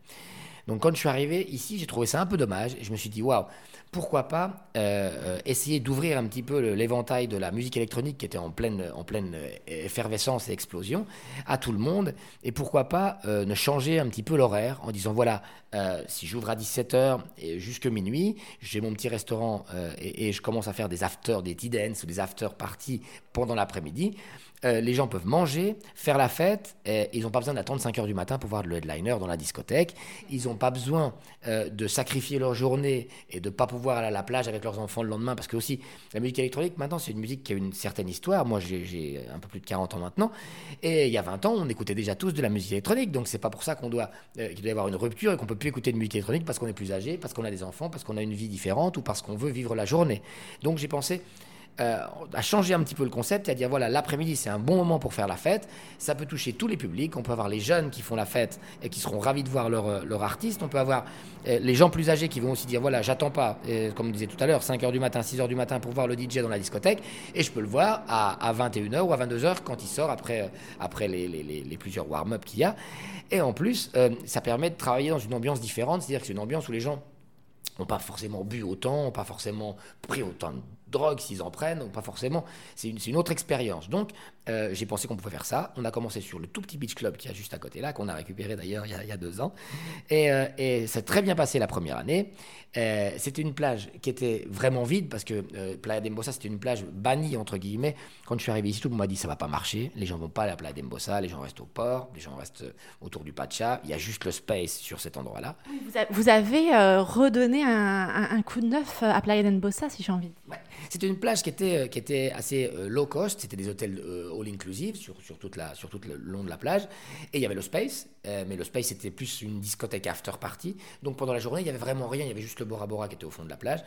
Donc quand je suis arrivé ici, j'ai trouvé ça un peu dommage. Je me suis dit, waouh, pourquoi pas euh, euh, essayer d'ouvrir un petit peu l'éventail de la musique électronique qui était en pleine, euh, effervescence et explosion à tout le monde. Et pourquoi pas ne changer un petit peu l'horaire en disant, voilà, si j'ouvre à 17h et jusque minuit, j'ai mon petit restaurant et, je commence à faire des afters, des tea dance ou des after parties pendant l'après-midi. Euh, les gens peuvent manger, faire la fête, ils n'ont pas besoin d'attendre 5 heures du matin pour voir le headliner dans la discothèque. Ils n'ont pas besoin euh, de sacrifier leur journée et de ne pas pouvoir aller à la plage avec leurs enfants le lendemain, parce que aussi, la musique électronique, maintenant, c'est une musique qui a une certaine histoire. Moi, j'ai un peu plus de 40 ans maintenant, et il y a 20 ans, on écoutait déjà tous de la musique électronique, donc c'est pas pour ça qu'on doit, euh, qu'il doit y avoir une rupture et qu'on peut plus écouter de musique électronique parce qu'on est plus âgé, parce qu'on a des enfants, parce qu'on a une vie différente ou parce qu'on veut vivre la journée. Donc j'ai pensé euh, à changer un petit peu le concept et à dire voilà, l'après-midi, c'est un bon moment pour faire la fête. Ça peut toucher tous les publics. On peut avoir les jeunes qui font la fête et qui seront ravis de voir leur, euh, leur artiste. On peut avoir euh, les gens plus âgés qui vont aussi dire voilà, j'attends pas, comme on disait tout à l'heure, 5h du matin, 6h du matin pour voir le DJ dans la discothèque. Et je peux le voir à, à 21h ou à 22h quand il sort après, après les, les, les, plusieurs warm-up qu'il y a. Et en plus, ça permet de travailler dans une ambiance différente, c'est-à-dire que c'est une ambiance où les gens n'ont pas forcément bu autant, n'ont pas forcément pris autant de drogue s'ils en prennent, ou pas forcément. C'est une, une, autre expérience. Donc, euh, j'ai pensé qu'on pouvait faire ça. On a commencé sur le tout petit beach club qui est juste à côté là, qu'on a récupéré d'ailleurs il, il, y a deux ans. Et, euh, et ça très bien passé la première année. Euh, c'était une plage qui était vraiment vide parce que Playa d'Embossa, c'était une plage bannie, entre guillemets. Quand je suis arrivé ici, tout le monde m'a dit ça va pas marcher. Les gens vont pas à la Playa d'Embossa, les gens restent au port, les gens restent autour du Pacha. Il y a juste le space sur cet endroit-là. Vous, avez redonné un, un, coup de neuf à Playa d'Embossa, si j'ai envie. Ouais. C'était une plage qui était, qui était assez low cost. C'était des hôtels all inclusive sur, toute la, sur tout le long de la plage. Et il y avait le space, euh, mais le space c'était plus une discothèque after party. Donc pendant la journée, il y avait vraiment rien. Il y avait juste le Bora Bora qui était au fond de la plage.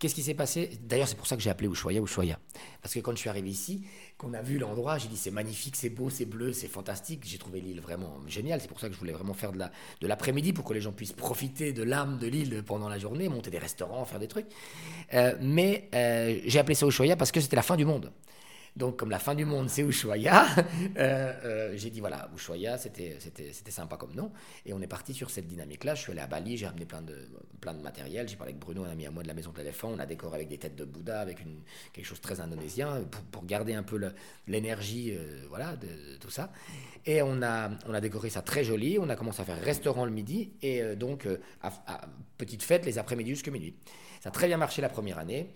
Qu'est-ce qui s'est passé? D'ailleurs, c'est pour ça que j'ai appelé Ushuaia Ushuaia. Parce que quand je suis arrivé ici, qu'on a vu l'endroit, j'ai dit c'est magnifique, c'est beau, c'est bleu, c'est fantastique. J'ai trouvé l'île vraiment géniale. C'est pour ça que je voulais vraiment faire de l'après-midi pour que les gens puissent profiter de l'âme de l'île pendant la journée, monter des restaurants, faire des trucs. Euh, mais euh, j'ai appelé ça Ushuaia parce que c'était la fin du monde. Donc, comme la fin du monde, c'est Ushuaia, euh, euh, j'ai dit voilà, Ushuaia, c'était sympa comme nom. Et on est parti sur cette dynamique-là. Je suis allé à Bali, j'ai amené plein de, plein de matériel. J'ai parlé avec Bruno, un ami à moi de la Maison de l'éléphant. On a décoré avec des têtes de Bouddha, avec une, quelque chose de très indonésien, pour, garder un peu l'énergie euh, voilà, de, tout ça. Et on a, on a décoré ça très joli. On a commencé à faire restaurant le midi et donc à, petite fête les après-midi jusqu'à minuit. Ça a très bien marché la première année.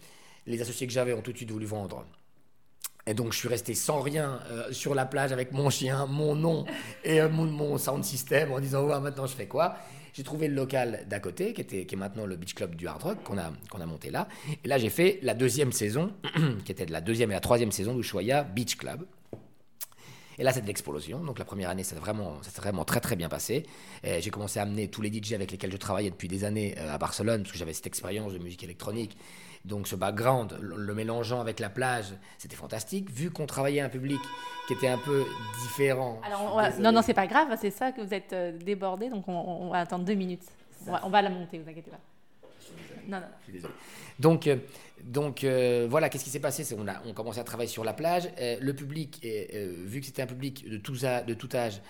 Les associés que j'avais ont tout de suite voulu vendre et donc je suis resté sans rien euh, sur la plage avec mon chien, mon nom et euh, mon, sound system en disant ouais, maintenant je fais quoi? J'ai trouvé le local d'à côté qui, était, qui est maintenant le beach club du hard rock qu'on a, qu'on a monté là. Et là j'ai fait la deuxième saison, qui était de la deuxième et la troisième saison d'Ushuaia Beach Club. Et là, c'était l'explosion. Donc la première année, ça s'est vraiment, vraiment très très bien passé. J'ai commencé à amener tous les DJ avec lesquels je travaillais depuis des années à Barcelone, parce que j'avais cette expérience de musique électronique. Donc ce background, le, mélangeant avec la plage, c'était fantastique. Vu qu'on travaillait un public qui était un peu différent. Alors, non, non, c'est pas grave, c'est ça que vous êtes euh, débordé, donc on, va attendre deux minutes. On va, la monter, vous inquiétez pas. Non, non. Je suis désolé. Donc, euh, donc euh, voilà, qu'est-ce qui s'est passé? On a on commençait à travailler sur la plage. Euh, le public, vu que c'était un public de, tout âge,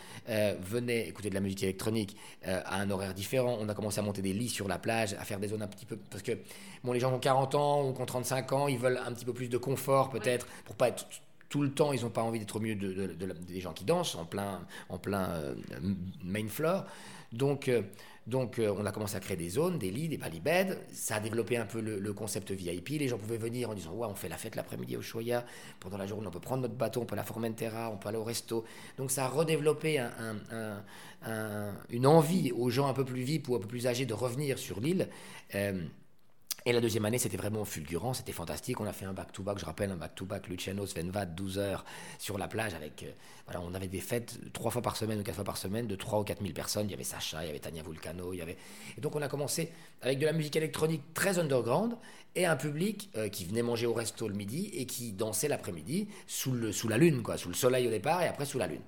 venait écouter de la musique électronique à un horaire différent. On a commencé à monter des lits sur la plage, à faire des zones un petit peu parce que bon, les gens ont 40 ans ou ont 35 ans, ils veulent un petit peu plus de confort peut-être pour pas être tout le temps, ils n'ont pas envie d'être au milieu de, des gens qui dansent en plein, en plein main floor. Donc donc euh, on a commencé à créer des zones, des lits, des palibèdes. Ça a développé un peu le, concept VIP. Les gens pouvaient venir en disant ouais on fait la fête l'après-midi au Choya. Pendant la journée on peut prendre notre bateau, on peut aller à Formentera, on peut aller au resto. Donc ça a redéveloppé une envie aux gens un peu plus vifs ou un peu plus âgés de revenir sur l'île. Euh, et la deuxième année, c'était vraiment fulgurant, c'était fantastique. On a fait un back-to-back, je rappelle, un back-to-back Luciano Svenvat, 12 heures sur la plage. avec euh, voilà, On avait des fêtes trois fois par semaine ou quatre fois par semaine de 3 ou 4 000 personnes. Il y avait Sacha, il y avait Tania Vulcano. Il y avait... Et donc on a commencé avec de la musique électronique très underground et un public euh, qui venait manger au resto le midi et qui dansait l'après-midi sous, sous la lune, quoi, sous le soleil au départ et après sous la lune.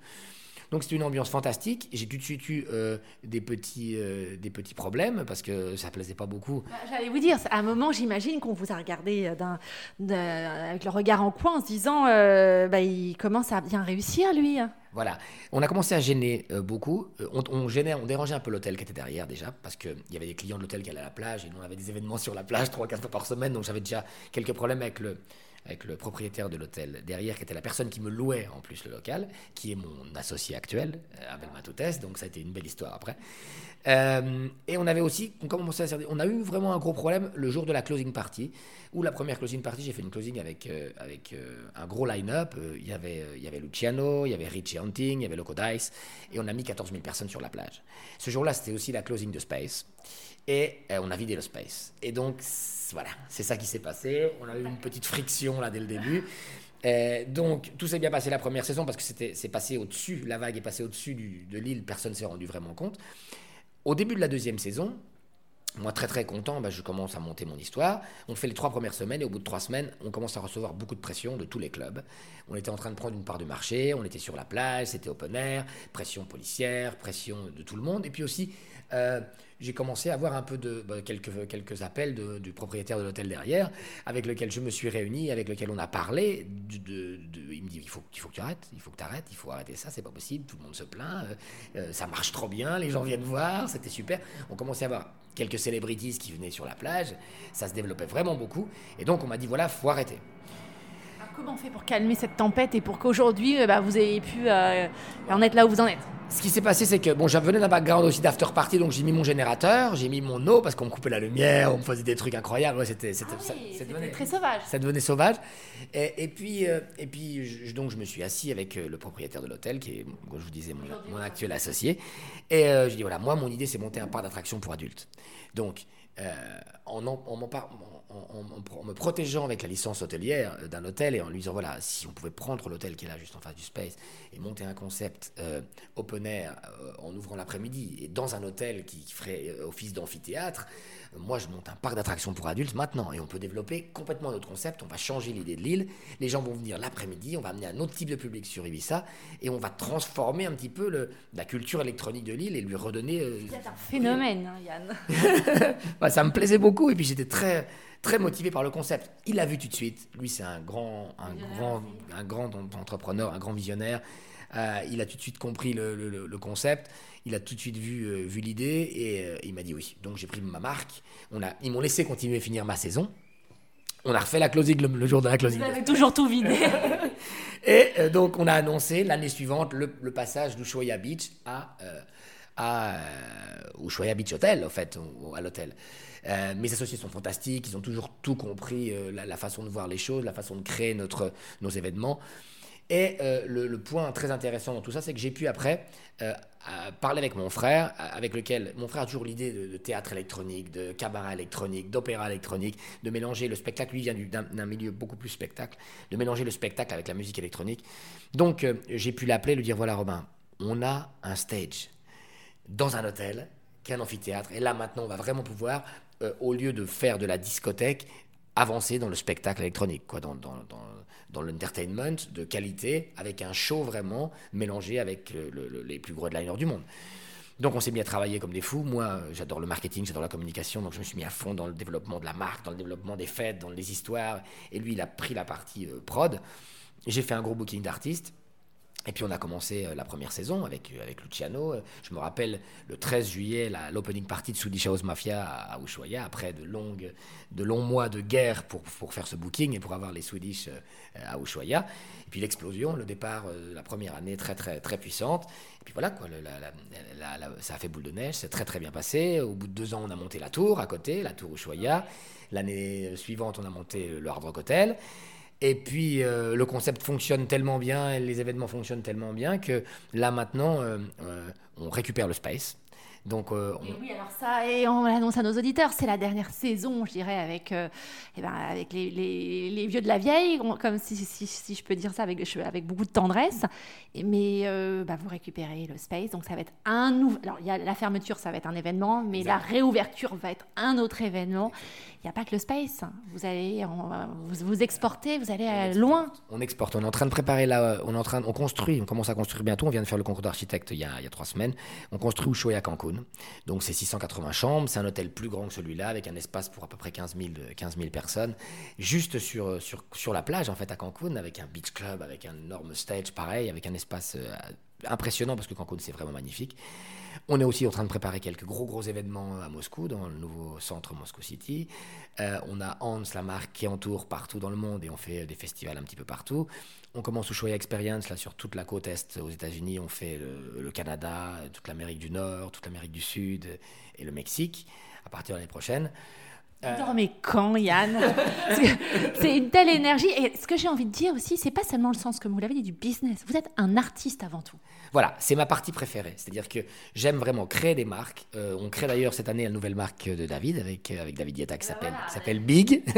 Donc c'est une ambiance fantastique. J'ai tout de suite eu euh, des, petits, euh, des petits problèmes parce que ça plaisait pas beaucoup. Bah, j'allais vous dire, à un moment, j'imagine qu'on vous a regardé euh, avec le regard en coin en se disant bah, il commence à bien réussir lui. Voilà, on a commencé à gêner beaucoup. On, gênait, on dérangeait un peu l'hôtel qui était derrière déjà, parce qu'il y avait des clients de l'hôtel qui allaient à la plage et nous on avait des événements sur la plage 3-4 fois par semaine, donc j'avais déjà quelques problèmes avec le, avec le propriétaire de l'hôtel derrière, qui était la personne qui me louait en plus le local, qui est mon associé actuel, euh, Abel Matoutes, donc ça a été une belle histoire après. Euh, et on avait aussi, on, on a eu vraiment un gros problème le jour de la closing party, où la première closing party, j'ai fait une closing avec, euh, avec un gros line-up, il y avait, il y avait Luciano, il y avait Richie Hunting, il y avait Loco Dice, et on a mis 14 000 personnes sur la plage. Ce jour-là, c'était aussi la closing de Space, et on a vidé le Space. Et donc, voilà, c'est ça qui s'est passé. On a eu une petite friction là dès le début. Euh, donc tout s'est bien passé la première saison parce que c'est passé au-dessus, la vague est passée au-dessus de l'île, personne s'est rendu vraiment compte. Au début de la deuxième saison, moi très très content, bah, je commence à monter mon histoire. On fait les trois premières semaines et au bout de trois semaines, on commence à recevoir beaucoup de pression de tous les clubs. On était en train de prendre une part du marché, on était sur la plage, c'était open air, pression policière, pression de tout le monde et puis aussi euh, j'ai commencé à avoir un peu de bah, quelques, quelques appels du propriétaire de l'hôtel derrière, avec lequel je me suis réuni, avec lequel on a parlé. De, il me dit il faut, il faut que tu arrêtes, il faut que tu arrêtes, il faut arrêter ça, c'est pas possible, tout le monde se plaint, euh, euh, ça marche trop bien, les gens viennent voir, c'était super. On commençait à avoir quelques celebrities qui venaient sur la plage, ça se développait vraiment beaucoup, et donc on m'a dit voilà, faut arrêter. Comment on fait pour calmer cette tempête et pour qu'aujourd'hui bah, vous ayez pu en être là où vous en êtes? Ce qui s'est passé, c'est que bon, j'avais d'un background aussi d'after party, donc j'ai mis mon générateur, j'ai mis mon eau parce qu'on me coupait la lumière, on me faisait des trucs incroyables. Ouais, c'était, ah très sauvage. Ça devenait sauvage. Et, puis, euh, et puis je, donc je me suis assis avec euh, le propriétaire de l'hôtel, qui est, comme je vous disais, mon, actuel associé. Et euh, je dis voilà, moi, mon idée, c'est monter un parc d'attractions pour adultes. Donc, en, en, en, en, me protégeant avec la licence hôtelière d'un hôtel et en lui disant voilà, si on pouvait prendre l'hôtel qui est là juste en face du Space et monter un concept euh, open air euh, en ouvrant l'après-midi et dans un hôtel qui ferait euh, office d'amphithéâtre, moi je monte un parc d'attractions pour adultes maintenant et on peut développer complètement notre concept, on va changer l'idée de l'île, les gens vont venir l'après-midi, on va amener un autre type de public sur Ibiza et on va transformer un petit peu le, la culture électronique de l'île et lui redonner... C'est un phénomène, hein, Yann. bah, ça me plaisait beaucoup et puis j'étais très très motivé par le concept. Il l'a vu tout de suite. Lui, c'est un grand, un grand, un grand entrepreneur, un grand visionnaire. Euh, il a tout de suite compris le, concept. Il a tout de suite vu, euh, vu l'idée et euh, il m'a dit oui. Donc j'ai pris ma marque. On a, ils m'ont laissé continuer à finir ma saison. On a refait la closing le, jour de la closing. Vous avez toujours tout vidé. et donc on a annoncé l'année suivante le, passage d'Ushuaia Beach à, à Ushuaia Beach Hotel, en fait, à l'hôtel. Euh, mes associés sont fantastiques, ils ont toujours tout compris, euh, la, façon de voir les choses, la façon de créer notre, nos événements. Et le, point très intéressant dans tout ça, c'est que j'ai pu après parler avec mon frère, avec lequel mon frère a toujours l'idée de, théâtre électronique, de cabaret électronique, d'opéra électronique, de mélanger le spectacle. Lui vient d'un milieu beaucoup plus spectacle, de mélanger le spectacle avec la musique électronique. Donc j'ai pu l'appeler, lui dire voilà Robin, on a un stage dans un hôtel, qui est un amphithéâtre. Et là maintenant, on va vraiment pouvoir, au lieu de faire de la discothèque, avancer dans le spectacle électronique, quoi, dans, dans, dans, l'entertainment de qualité, avec un show vraiment mélangé avec les plus gros headliners du monde. Donc on s'est mis à travailler comme des fous. Moi, j'adore le marketing, j'adore la communication, donc je me suis mis à fond dans le développement de la marque, dans le développement des fêtes, dans les histoires. Et lui, il a pris la partie euh, prod. J'ai fait un gros booking d'artistes. Et puis on a commencé euh, la première saison avec, euh, avec Luciano. Je me rappelle le 13 juillet, l'opening party de Swedish House Mafia à Ushuaia, après de, longues, de longs mois de guerre pour, pour faire ce booking et pour avoir les Swedish euh, à Ushuaia. Et puis l'explosion, le départ, la première année très très très puissante. Et puis voilà, quoi, ça a fait boule de neige, c'est très très bien passé. Au bout de deux ans, on a monté la tour à côté, la tour Ushuaia. L'année suivante, on a monté le Hard Rock Hotel. Et puis euh, le concept fonctionne tellement bien, les événements fonctionnent tellement bien que là maintenant, euh, euh, on récupère le space. Donc, oui, alors ça, et on l'annonce à nos auditeurs, c'est la dernière saison, je dirais, avec, eh ben, avec les, les, vieux de la vieille, comme si, si, je peux dire ça avec, avec beaucoup de tendresse. Mais bah, vous récupérez le space, donc ça va être un nouveau. Alors, il y a la fermeture, ça va être un événement, mais la réouverture va être un autre événement n'y a pas que le space. Vous allez, vous, vous exportez, vous allez loin. On exporte. On est en train de préparer là, on est en train, on construit, on commence à construire bientôt. On vient de faire le concours d'architecte il, y a trois semaines. On construit Ushuaia Cancun. Donc c'est 680 chambres. C'est un hôtel plus grand que celui-là, avec un espace pour à peu près 15 000, 15 000 personnes, juste sur, sur, sur la plage en fait à Cancun, avec un beach club, avec un énorme stage pareil, avec un espace euh, impressionnant parce que Cancun c'est vraiment magnifique. On est aussi en train de préparer quelques gros gros événements à Moscou, dans le nouveau centre Moscou City. Euh, on a Hans, la marque qui entoure partout dans le monde et on fait des festivals un petit peu partout. On commence Ushuaia Experience là sur toute la côte est aux États-Unis. On fait le, Canada, toute l'Amérique du Nord, toute l'Amérique du Sud et le Mexique à partir de l'année prochaine. Euh... mais quand, Yann? C'est une telle énergie. Et ce que j'ai envie de dire aussi, c'est pas seulement le sens, comme vous l'avez dit, du business. Vous êtes un artiste avant tout. Voilà, c'est ma partie préférée. C'est-à-dire que j'aime vraiment créer des marques. Euh, on crée d'ailleurs cette année la nouvelle marque de David avec, euh, avec David Dieta qui s'appelle Big.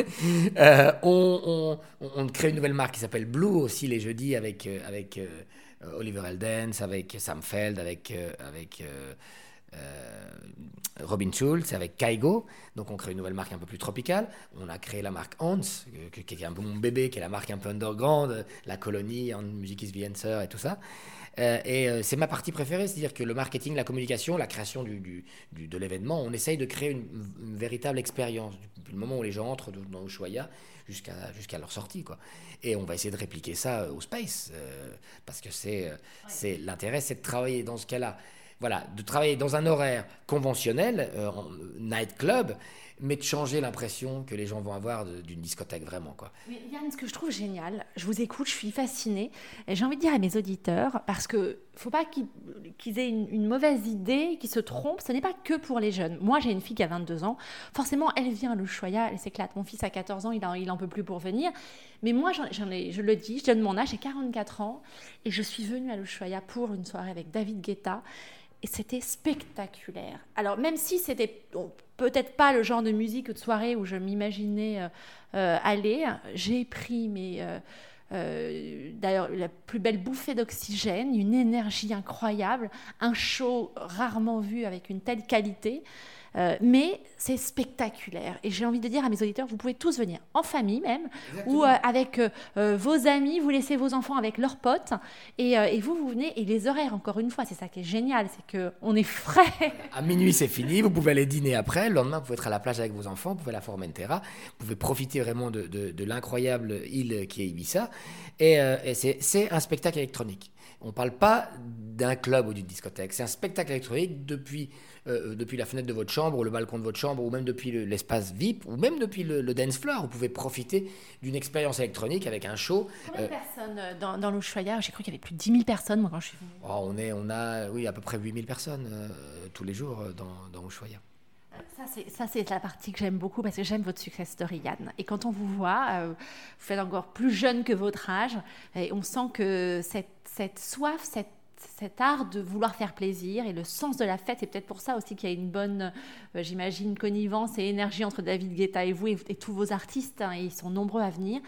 Euh, on, on, on, crée une nouvelle marque qui s'appelle Blue aussi les jeudis avec, avec Oliver Eldens, avec Sam Feld, avec. avec euh, Robin Schulz avec Kaigo. Donc on crée une nouvelle marque un peu plus tropicale. On a créé la marque Hans, qui est un peu mon bébé, qui est la marque un peu underground, la colonie, en Music is the Answer et tout ça. Euh, et euh, c'est ma partie préférée, c'est-à-dire que le marketing, la communication, la création du, de l'événement, on essaye de créer une, véritable expérience, depuis le moment où les gens entrent dans Ushuaia jusqu'à jusqu'à leur sortie. Quoi. Et on va essayer de répliquer ça au space, parce que c'est c'est l'intérêt, c'est de travailler dans ce cas-là voilà, de travailler dans un horaire conventionnel, euh, nightclub, mais de changer l'impression que les gens vont avoir d'une discothèque vraiment. Quoi. Mais Yann, ce que je trouve génial, je vous écoute, je suis fascinée, et j'ai envie de dire à mes auditeurs, parce que faut pas qu'ils aient une, mauvaise idée, qu'ils se trompent, ce n'est pas que pour les jeunes. Moi, j'ai une fille qui a 22 ans, forcément, elle vient à l'Ushuaïa, elle s'éclate. Mon fils a 14 ans, il en, il en peut plus pour venir, mais moi, ai, je le dis, je donne mon âge, j'ai 44 ans, et je suis venue à l'Ushuaïa pour une soirée avec David Guetta, et c'était spectaculaire. Alors même si c'était peut-être pas le genre de musique de soirée où je m'imaginais euh, euh, aller, j'ai pris mes... Euh, d'ailleurs, la plus belle bouffée d'oxygène, une énergie incroyable, un show rarement vu avec une telle qualité. Euh, mais c'est spectaculaire. Et j'ai envie de dire à mes auditeurs, vous pouvez tous venir en famille même, ou euh, avec euh, vos amis, vous laissez vos enfants avec leurs potes, et, et, vous, vous venez, et les horaires, encore une fois, c'est ça qui est génial, c'est qu'on est frais. À minuit, c'est fini, vous pouvez aller dîner après, le lendemain, vous pouvez être à la plage avec vos enfants, vous pouvez aller à Formentera, vous pouvez profiter vraiment de, de, l'incroyable île qui est Ibiza, et, et c'est un spectacle électronique. On ne parle pas d'un club ou d'une discothèque, c'est un spectacle électronique depuis euh, depuis la fenêtre de votre chambre ou le balcon de votre chambre ou même depuis l'espace VIP ou même depuis le, dance floor. Vous pouvez profiter d'une expérience électronique avec un show. Combien de euh, personnes euh, dans, dans l'Ushuaïa J'ai cru qu'il y avait plus de 10 000 personnes moi quand je suis venue. Oh, on, est, on a oui, à peu près 8 000 personnes tous les jours dans, dans Ushuaïa. Ça, c'est la partie que j'aime beaucoup parce que j'aime votre success story, Yann. Et quand on vous voit, euh, vous faites encore plus jeune que votre âge. Et on sent que cette, cette soif, cette cet art de vouloir faire plaisir et le sens de la fête. C'est peut-être pour ça aussi qu'il y a une bonne, euh, j'imagine, connivence et énergie entre David Guetta et vous et, tous vos artistes. Hein, et ils sont nombreux à venir.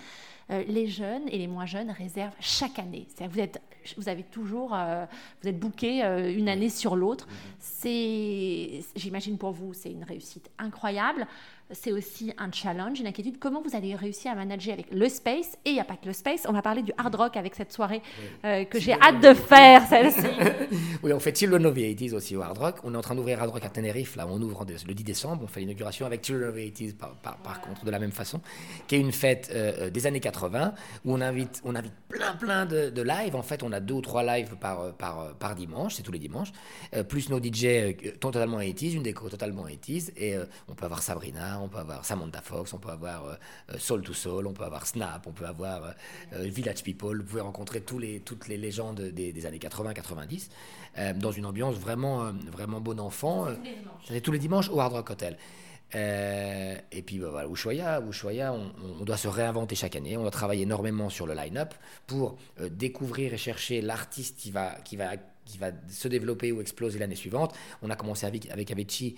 Euh, les jeunes et les moins jeunes réservent chaque année. Vous, êtes, vous avez toujours, euh, vous êtes booké une année sur l'autre. C'est, j'imagine pour vous, c'est une réussite incroyable c'est aussi un challenge, une inquiétude. Comment vous allez réussir à manager avec le space Et il n'y a pas que le space, on va parler du hard rock avec cette soirée euh, que j'ai hâte de faire, celle-ci. oui, on fait of the 80s aussi au hard rock. On est en train d'ouvrir Hard Rock à Tenerife, là, on ouvre le 10 décembre. On fait l'inauguration avec of the 80s par, contre, de la même façon, qui est une fête euh, euh, des années 80 où on invite, on invite plein, plein de, de lives. En fait, on a deux ou trois lives par, par, par dimanche, c'est tous les dimanches, plus nos DJ totalement 80s, une déco totalement 80s, et on peut avoir Sabrina, on peut avoir Samantha Fox, on peut avoir euh, euh, Soul to Soul, on peut avoir Snap, on peut avoir euh, Village People. Vous pouvez rencontrer tous les, toutes les légendes des, années 80-90 dans une ambiance vraiment, vraiment bon enfant. C'est tous les dimanches au Hard Rock Hotel. et puis bah, voilà, Ushuaïa, Ushuaïa on, on, doit se réinventer chaque année. On doit travailler énormément sur le line-up pour découvrir et chercher l'artiste qui va, qui, va, qui va se développer ou exploser l'année suivante. On a commencé avec, avec Avicii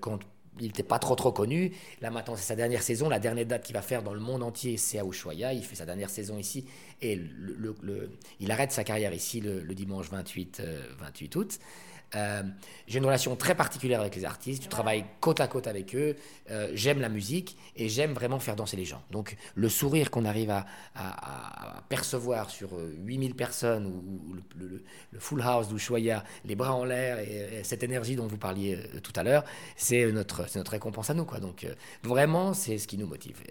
quand il n'était pas trop trop connu. Là maintenant, c'est sa dernière saison. La dernière date qu'il va faire dans le monde entier, c'est à Ushuaia. Il fait sa dernière saison ici et il arrête sa carrière ici le, dimanche 28, 28 euh, août. Euh, j'ai une relation très particulière avec les artistes, je travaille côte à côte avec eux, euh, j'aime la musique et j'aime vraiment faire danser les gens. Donc le sourire qu'on arrive à, percevoir sur 8000 euh, personnes ou, le, full house d'Ushuaïa, les bras en l'air et, cette énergie dont vous parliez tout à l'heure, c'est notre, récompense à nous. Donc vraiment, c'est ce qui nous motive.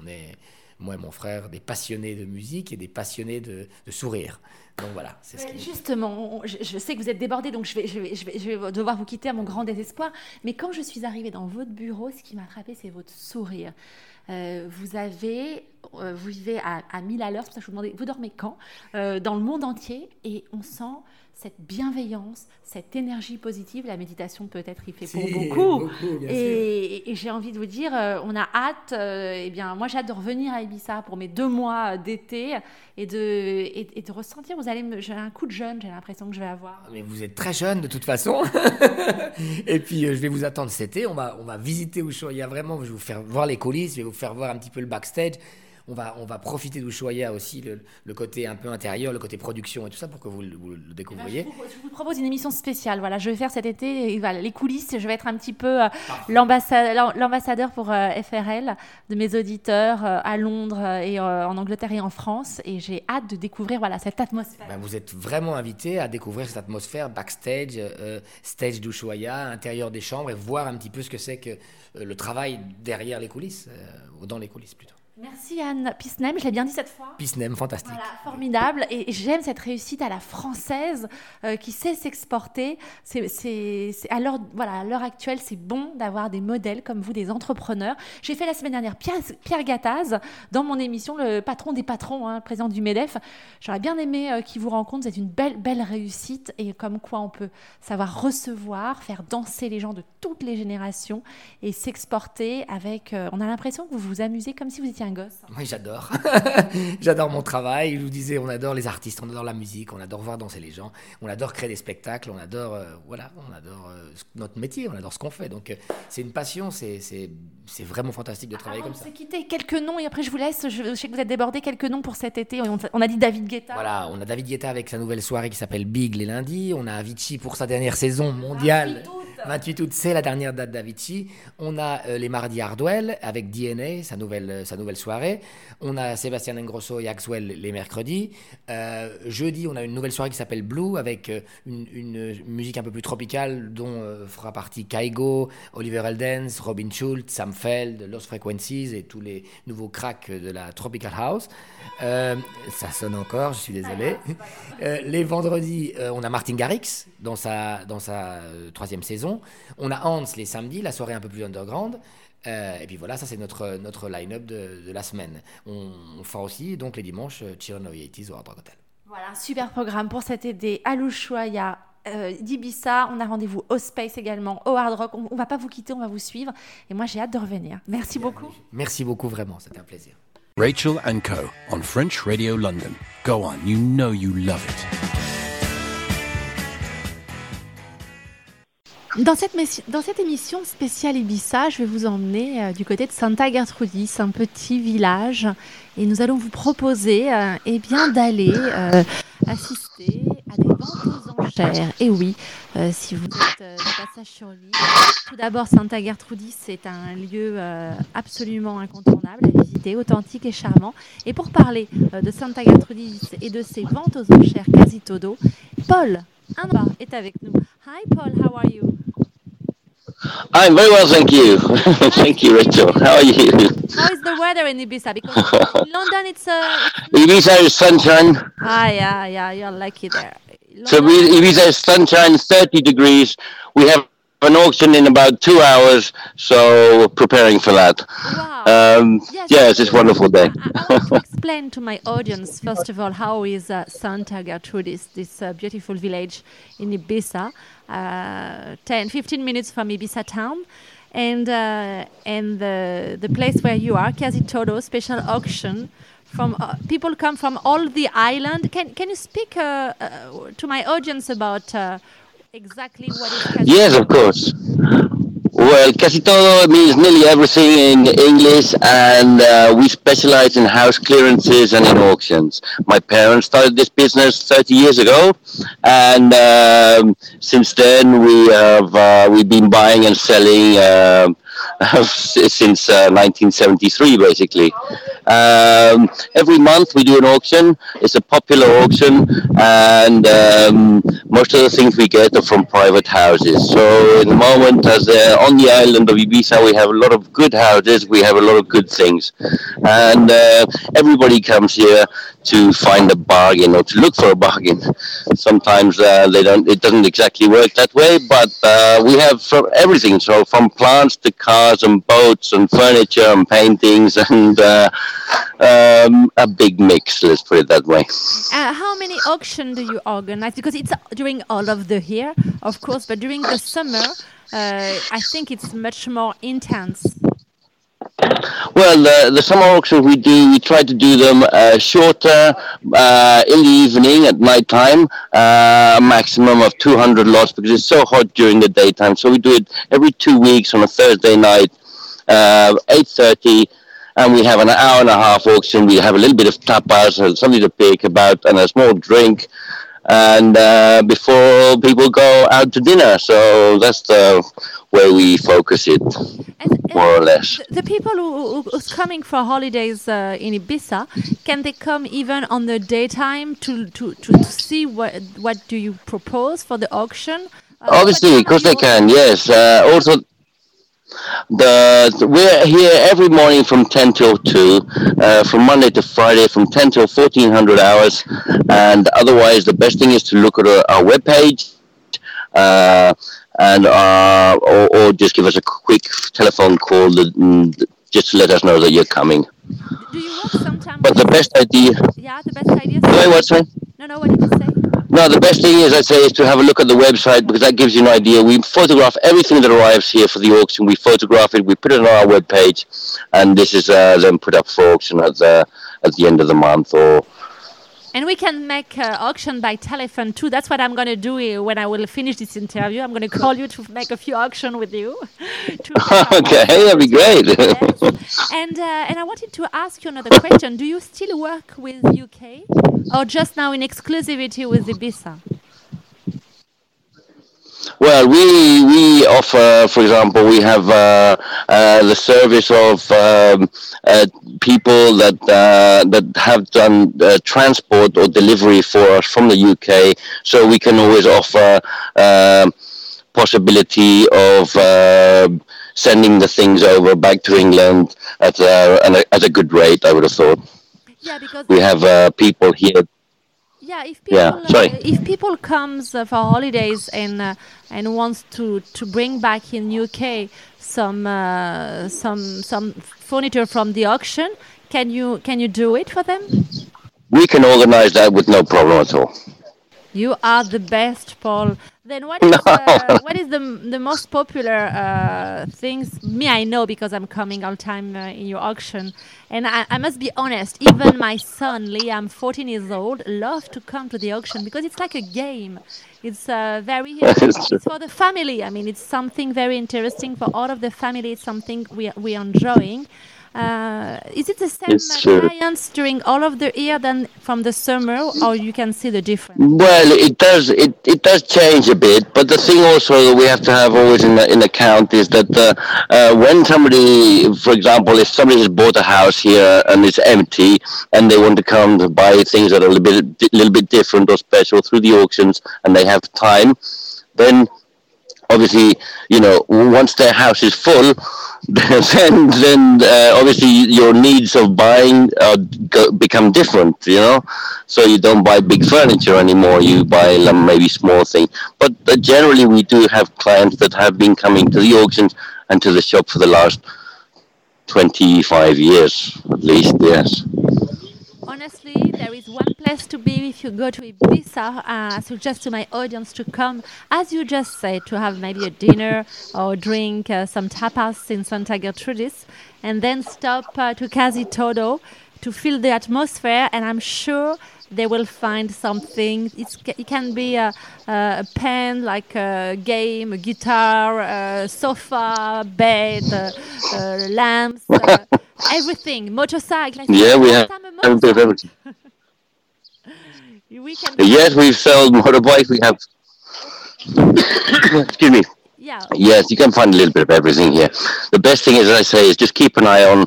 on est moi et mon frère, des passionnés de musique et des passionnés de, sourire. Donc voilà, c'est ce qui... Justement, je, sais que vous êtes débordé, donc je vais, je, vais, je, vais, devoir vous quitter à mon grand désespoir. Mais quand je suis arrivée dans votre bureau, ce qui m'a frappé, c'est votre sourire. Euh, vous avez, euh, vous vivez à, à 1000 à l'heure, c'est pour ça que je vous demandais, vous dormez quand? Euh, Dans le monde entier, et on sent cette bienveillance, cette énergie positive. La méditation peut-être il fait pour beaucoup. et, j'ai envie de vous dire, euh, on a hâte. Euh, eh bien, moi j'ai hâte de revenir à Ibiza pour mes deux mois d'été et de, et, de ressentir. Vous allez, j'ai un coup de jeune. J'ai l'impression que je vais avoir. Mais vous êtes très jeune de toute façon. et puis euh, je vais vous attendre cet été. On va, on va visiter Ushuaia vraiment. Je vais vous faire voir les coulisses. Je vais vous faire voir un petit peu le backstage on va, on va profiter d'Ushuaïa aussi, le, côté un peu intérieur, le côté production et tout ça pour que vous, le découvriez. Eh ben, je, vous, propose une émission spéciale. Voilà, je vais faire cet été voilà, les coulisses. Je vais être un petit peu euh, l'ambassadeur pour euh, FRL de mes auditeurs euh, à Londres et en Angleterre et en France. Et j'ai hâte de découvrir voilà, cette atmosphère. Ben, vous êtes vraiment invité à découvrir cette atmosphère backstage, stage d'Ushuaïa, intérieur des chambres et voir un petit peu ce que c'est que le travail derrière les coulisses, ou dans les coulisses plutôt. Merci Anne Pisnem, je l'ai bien dit cette fois. Pisnem, fantastique. Voilà, formidable. Et j'aime cette réussite à la française euh, qui sait s'exporter. C'est, à l'heure voilà, l'heure actuelle, c'est bon d'avoir des modèles comme vous, des entrepreneurs. J'ai fait la semaine dernière Pierre, Pierre Gattaz dans mon émission, le patron des patrons, hein, président du MEDEF. J'aurais bien aimé euh, qu'il vous rencontre. C'est une belle, belle réussite et comme quoi on peut savoir recevoir, faire danser les gens de toutes les générations et s'exporter avec. Euh, on a l'impression que vous vous amusez comme si vous étiez gosse. Oui, j'adore. j'adore mon travail. Je vous disais, on adore les artistes, on adore la musique, on adore voir danser les gens, on adore créer des spectacles, on adore, euh, voilà, on adore euh, notre métier, on adore ce qu'on fait. Donc, euh, c'est une passion, c'est, vraiment fantastique de travailler comme ça. On s'est quitté quelques noms et après je vous laisse. Je, sais que vous êtes débordé quelques noms pour cet été. On, a dit David Guetta. Voilà, on a David Guetta avec sa nouvelle soirée qui s'appelle Big les lundis. On a Avicii pour sa dernière saison mondiale. 28 août, c'est la dernière date d'Avicii. On a euh, les mardis Hardwell avec DNA, sa nouvelle, euh, sa nouvelle soirée. On a Sébastien Ingrosso et Axwell les mercredis. Euh, jeudi, on a une nouvelle soirée qui s'appelle Blue avec une, musique un peu plus tropicale dont fera partie Kaigo, Oliver Eldens, Robin Schultz, Sam Feld, Lost Frequencies et tous les nouveaux cracks de la Tropical House. ça sonne encore, je suis désolé. les vendredis, on a Martin Garrix dans sa, dans sa troisième saison. On a Hans les samedis, la soirée un peu plus underground. Euh, et puis voilà, ça c'est notre, notre line-up de, la semaine. On, fera aussi donc les dimanches euh, Children of the 80 au Hard Rock Hotel. Voilà, un super programme pour cet été à l'Ushuaïa euh. On a rendez-vous au Space également, au Hard Rock. On, ne va pas vous quitter, on va vous suivre. Et moi, j'ai hâte de revenir. Merci beaucoup. Merci beaucoup, vraiment. C'était un plaisir. Rachel and Co. on French Radio London. Go on, you know you love it. Dans cette, émission spéciale Ibiza, je vais vous emmener euh, du côté de Santa Gertrudis, un petit village, et nous allons vous proposer euh, eh bien d'aller euh, assister à des ventes aux enchères. Et oui, si vous êtes de passage sur l'île, tout d'abord Santa Gertrudis, c'est un lieu absolument incontournable à visiter, authentique et charmant. Et pour parler de Santa Gertrudis et de ses ventes aux enchères quasi todo, Paul un est avec nous. Hi Paul, how are you? I'm very well, thank you. thank you, Rachel. How are you? How is the weather in Ibiza? Because in London it's uh, Ibiza is sunshine. Ah, yeah, yeah, you're lucky there. London so Ibiza is sunshine, 30 degrees. We have an auction in about two hours, so preparing for that. Wow. Um, yes, yes it's a wonderful day. I, I want to explain to my audience, first of all, how is uh, Santa Gertrudis, this uh, beautiful village in Ibiza, uh, 10, 15 minutes from Ibiza town. And, uh, and the, the place where you are, Casi Todo, special auction from uh, people come from all the island. Can can you speak uh, uh, to my audience about uh, exactly Yes, of course. Well, casi todo means nearly everything in English, and uh, we specialize in house clearances and in auctions. My parents started this business 30 years ago, and um, since then we have uh, we've been buying and selling um, since uh, 1973, basically. Um, every month we do an auction. It's a popular auction, and um, most of the things we get are from private houses. So, in the moment, as uh, on the island of Ibiza, we have a lot of good houses. We have a lot of good things, and uh, everybody comes here to find a bargain or to look for a bargain. Sometimes uh, they don't. It doesn't exactly work that way, but uh, we have everything. So, from plants to cars and boats and furniture and paintings and uh, um, a big mix. Let's put it that way. Uh, how many auctions do you organize? Because it's during all of the year, of course, but during the summer, uh, I think it's much more intense. Well, the, the summer auctions we do, we try to do them uh, shorter uh, in the evening at night time, uh, a maximum of 200 lots because it's so hot during the daytime. So we do it every two weeks on a Thursday night, 8.30 uh, and we have an hour and a half auction. We have a little bit of tapas, something to pick about, and a small drink, and uh, before people go out to dinner. So that's the way we focus it, and, more or less. The people who, who's coming for holidays uh, in Ibiza, can they come even on the daytime to, to, to, to see what what do you propose for the auction? Uh, Obviously, because they can. Yes. Uh, also the we're here every morning from 10 till 2 uh, from monday to friday from 10 till 1400 hours and otherwise the best thing is to look at our, our webpage uh, and uh, or, or, just give us a quick telephone call that, mm, just to let us know that you're coming do you work sometimes but the best idea yeah the best idea Sorry, what's that? no no what did you say no, the best thing is, I'd say, is to have a look at the website because that gives you an idea. We photograph everything that arrives here for the auction. We photograph it, we put it on our webpage, and this is uh, then put up for auction at the at the end of the month or and we can make uh, auction by telephone too. That's what I'm going to do when I will finish this interview. I'm going to call you to make a few auction with you. okay, that'd be great. yes. And uh, and I wanted to ask you another question. Do you still work with UK or just now in exclusivity with Ibiza? Well, we we offer, for example, we have uh, uh, the service of um, uh, people that uh, that have done uh, transport or delivery for us from the UK, so we can always offer um, possibility of um, sending the things over back to England at a, at a good rate. I would have thought. Yeah, because we have uh, people here yeah, if people yeah, sorry. Uh, if people comes uh, for holidays and uh, and wants to to bring back in UK some uh, some some furniture from the auction, can you can you do it for them? We can organize that with no problem at all. You are the best, Paul. Then what is, no. uh, what is the the most popular uh, things? Me, I know because I'm coming all time uh, in your auction, and I, I, must be honest. Even my son Liam, 14 years old, love to come to the auction because it's like a game. It's uh, very it's for the family. I mean, it's something very interesting for all of the family. It's something we we are enjoying. Uh, is it the same clients during all of the year than from the summer, or you can see the difference? Well, it does. It, it does change a bit, but the thing also that we have to have always in, in account is that uh, uh, when somebody, for example, if somebody has bought a house here and it's empty, and they want to come to buy things that are a little bit, little bit different or special through the auctions, and they have time, then obviously, you know, once their house is full, then then uh, obviously your needs of buying uh, go, become different. You know, so you don't buy big furniture anymore. You buy um, maybe small things. But uh, generally, we do have clients that have been coming to the auctions and to the shop for the last twenty-five years, at least. Yes honestly, there is one place to be if you go to Ibiza. Uh, I suggest to my audience to come, as you just said, to have maybe a dinner or drink uh, some tapas in Santa Gertrudis, and then stop uh, to Casi Todo to feel the atmosphere. And I'm sure they will find something. It's, it can be a, a pen, like a game, a guitar, a sofa, bed, uh, uh, lamps. Uh, everything, motorcycle. Yeah, we have a bit of everything. we yes, we sell motorbikes. We have. Excuse me. Yeah. Yes, you can find a little bit of everything here. The best thing, is, as I say, is just keep an eye on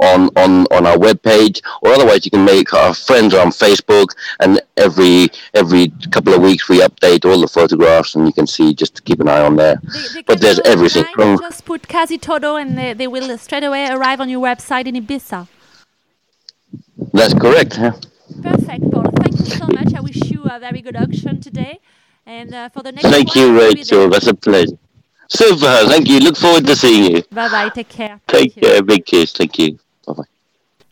on on on our webpage, or otherwise you can make our friends on Facebook, and every every couple of weeks we update all the photographs, and you can see just keep an eye on there. They, they but there's everything. From just put Casi Todo, and they, they will straight away arrive on your website in Ibiza. That's correct. Yeah. Perfect, Paul. Thank you so much. I wish you a very good auction today. And uh, for the next Thank one, you, Rachel. That's a pleasure. Super. Thank you. Look forward to seeing you. Bye bye. Take care. Take Thank care. You. Big kiss. Thank you.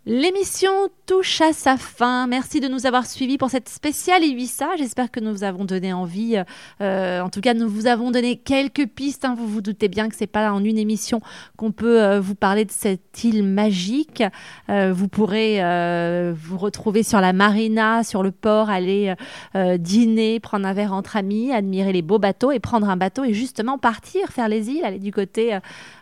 L'émission touche à sa fin. Merci de nous avoir suivis pour cette spéciale Ibiza. J'espère que nous vous avons donné envie. Euh, en tout cas, nous vous avons donné quelques pistes. Hein. Vous vous doutez bien que c'est pas en une émission qu'on peut euh, vous parler de cette île magique. Euh, vous pourrez vous retrouver sur la marina, sur le port, aller dîner, prendre un verre entre amis, admirer les beaux bateaux et prendre un bateau et justement partir faire les îles, aller du côté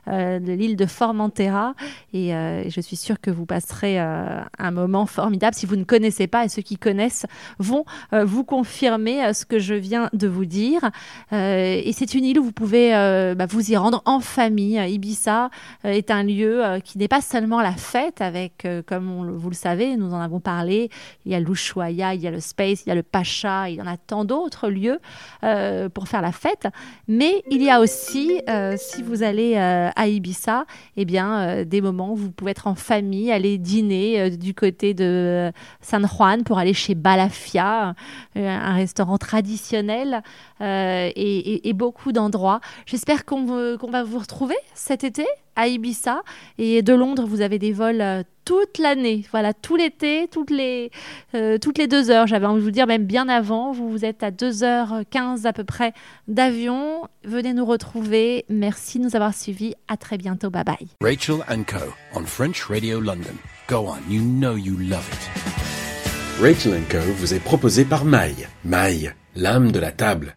de l'île de Formentera. Et je suis sûre que vous passerez euh, un moment formidable. Si vous ne connaissez pas, et ceux qui connaissent vont euh, vous confirmer euh, ce que je viens de vous dire. et c'est une île où vous pouvez bah, vous y rendre en famille. Ibiza est un lieu qui n'est pas seulement la fête, avec, comme vous le savez, nous en avons parlé, il y a l'Ushuaïa, il y a le Space, il y a le Pacha, il y en a tant d'autres lieux pour faire la fête. Mais il y a aussi, si vous allez à Ibiza, eh bien, des moments où vous pouvez être en famille, aller dîner euh, du côté de San Juan pour aller chez Balafia, euh, un restaurant traditionnel euh, et, beaucoup d'endroits. J'espère qu'on va vous retrouver cet été à Ibiza. Et de Londres vous avez des vols toute l'année. Voilà tout l'été toutes les toutes les deux heures. J'avais envie de vous dire même bien avant vous, vous êtes à 2h15 à peu près d'avion. Venez nous retrouver. Merci de nous avoir suivis. À très bientôt. Bye bye. Rachel Co. on French Radio London Go on, you know you love it. Rachel Co vous est proposé par Maille. Maille, l'âme de la table.